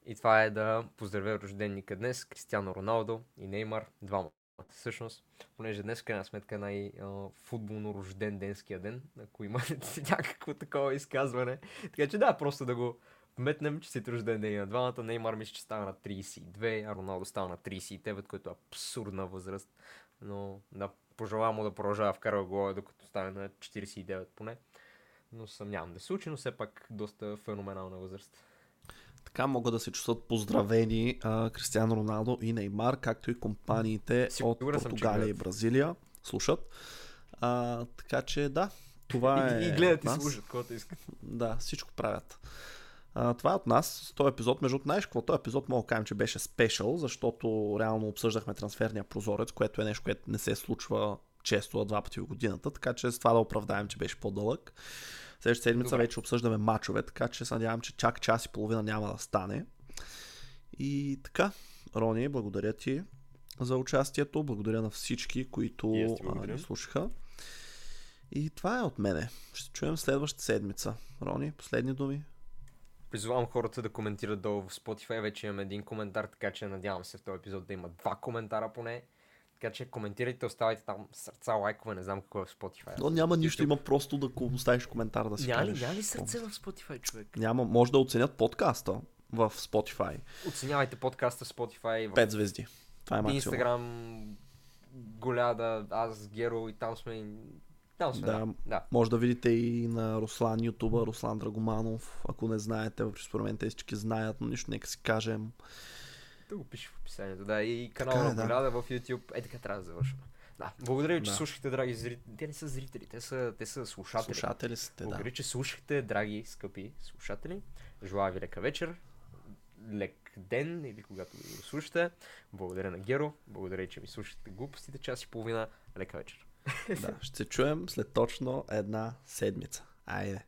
И това е да поздравя рожденника днес, Кристиано Роналдо и Неймар, двама всъщност, понеже днес в крайна сметка е най-футболно рожден денския ден, ако има някакво такова изказване. Така че да, просто да го вметнем, че си рожден ден на двамата. Неймар мисля, че става на 32, а Роналдо става на 39, което е абсурдна възраст. Но да, пожелавам му да продължава вкарва гола, докато стане на 49 поне но съмнявам да се случи, но все пак доста феноменална възраст. Така могат да се чувстват поздравени а, Кристиано Роналдо и Неймар, както и компаниите Сигурен от Португалия съм, и Бразилия слушат. А, така че да, това е. И, и гледат и слушат, каквото искат. Да, всичко правят. А, това е от нас. С този епизод, между знаеш какво? Този епизод мога да кажем, че беше спешъл, защото реално обсъждахме трансферния прозорец, което е нещо, което не се случва често, два пъти в годината, така че с това да оправдаем, че беше по-дълъг. Следващата седмица Добре. вече обсъждаме мачове, така че се надявам, че чак час и половина няма да стане. И така, Рони, благодаря ти за участието, благодаря на всички, които ни слушаха. И това е от мене. Ще чуем следващата седмица. Рони, последни думи? Призовавам хората да коментират долу в Spotify. Вече имам един коментар, така че надявам се в този епизод да има два коментара поне. Така че коментирайте, оставайте там сърца, лайкове, не знам какво е в Spotify. Но няма нищо, има просто да оставиш коментар да си няма, кажеш. Няма ли сърце в Spotify, човек? Няма, може да оценят подкаста в Spotify. Оценявайте подкаста в Spotify. В... Пет звезди. Това е максимум. Инстаграм, Голяда, аз, Геро и там сме. Там сме, да. да. Може да видите и на Руслан, ютуба, Руслан Драгоманов. Ако не знаете, според мен тези знаят, но нищо нека си кажем. Да го пише в описанието, да. И канала на е, да. в YouTube. Е, така трябва да завършваме. Да, благодаря ви, че да. слушахте, драги зрители. Те не са зрители, те са, те са слушатели. Слушатели сте, да. Благодаря, че слушахте, драги, скъпи слушатели. Желая ви лека вечер, лек ден или когато го слушате. Благодаря на Геро, благодаря, че ми слушате глупостите час и половина. Лека вечер. Да, ще се чуем след точно една седмица. Айде.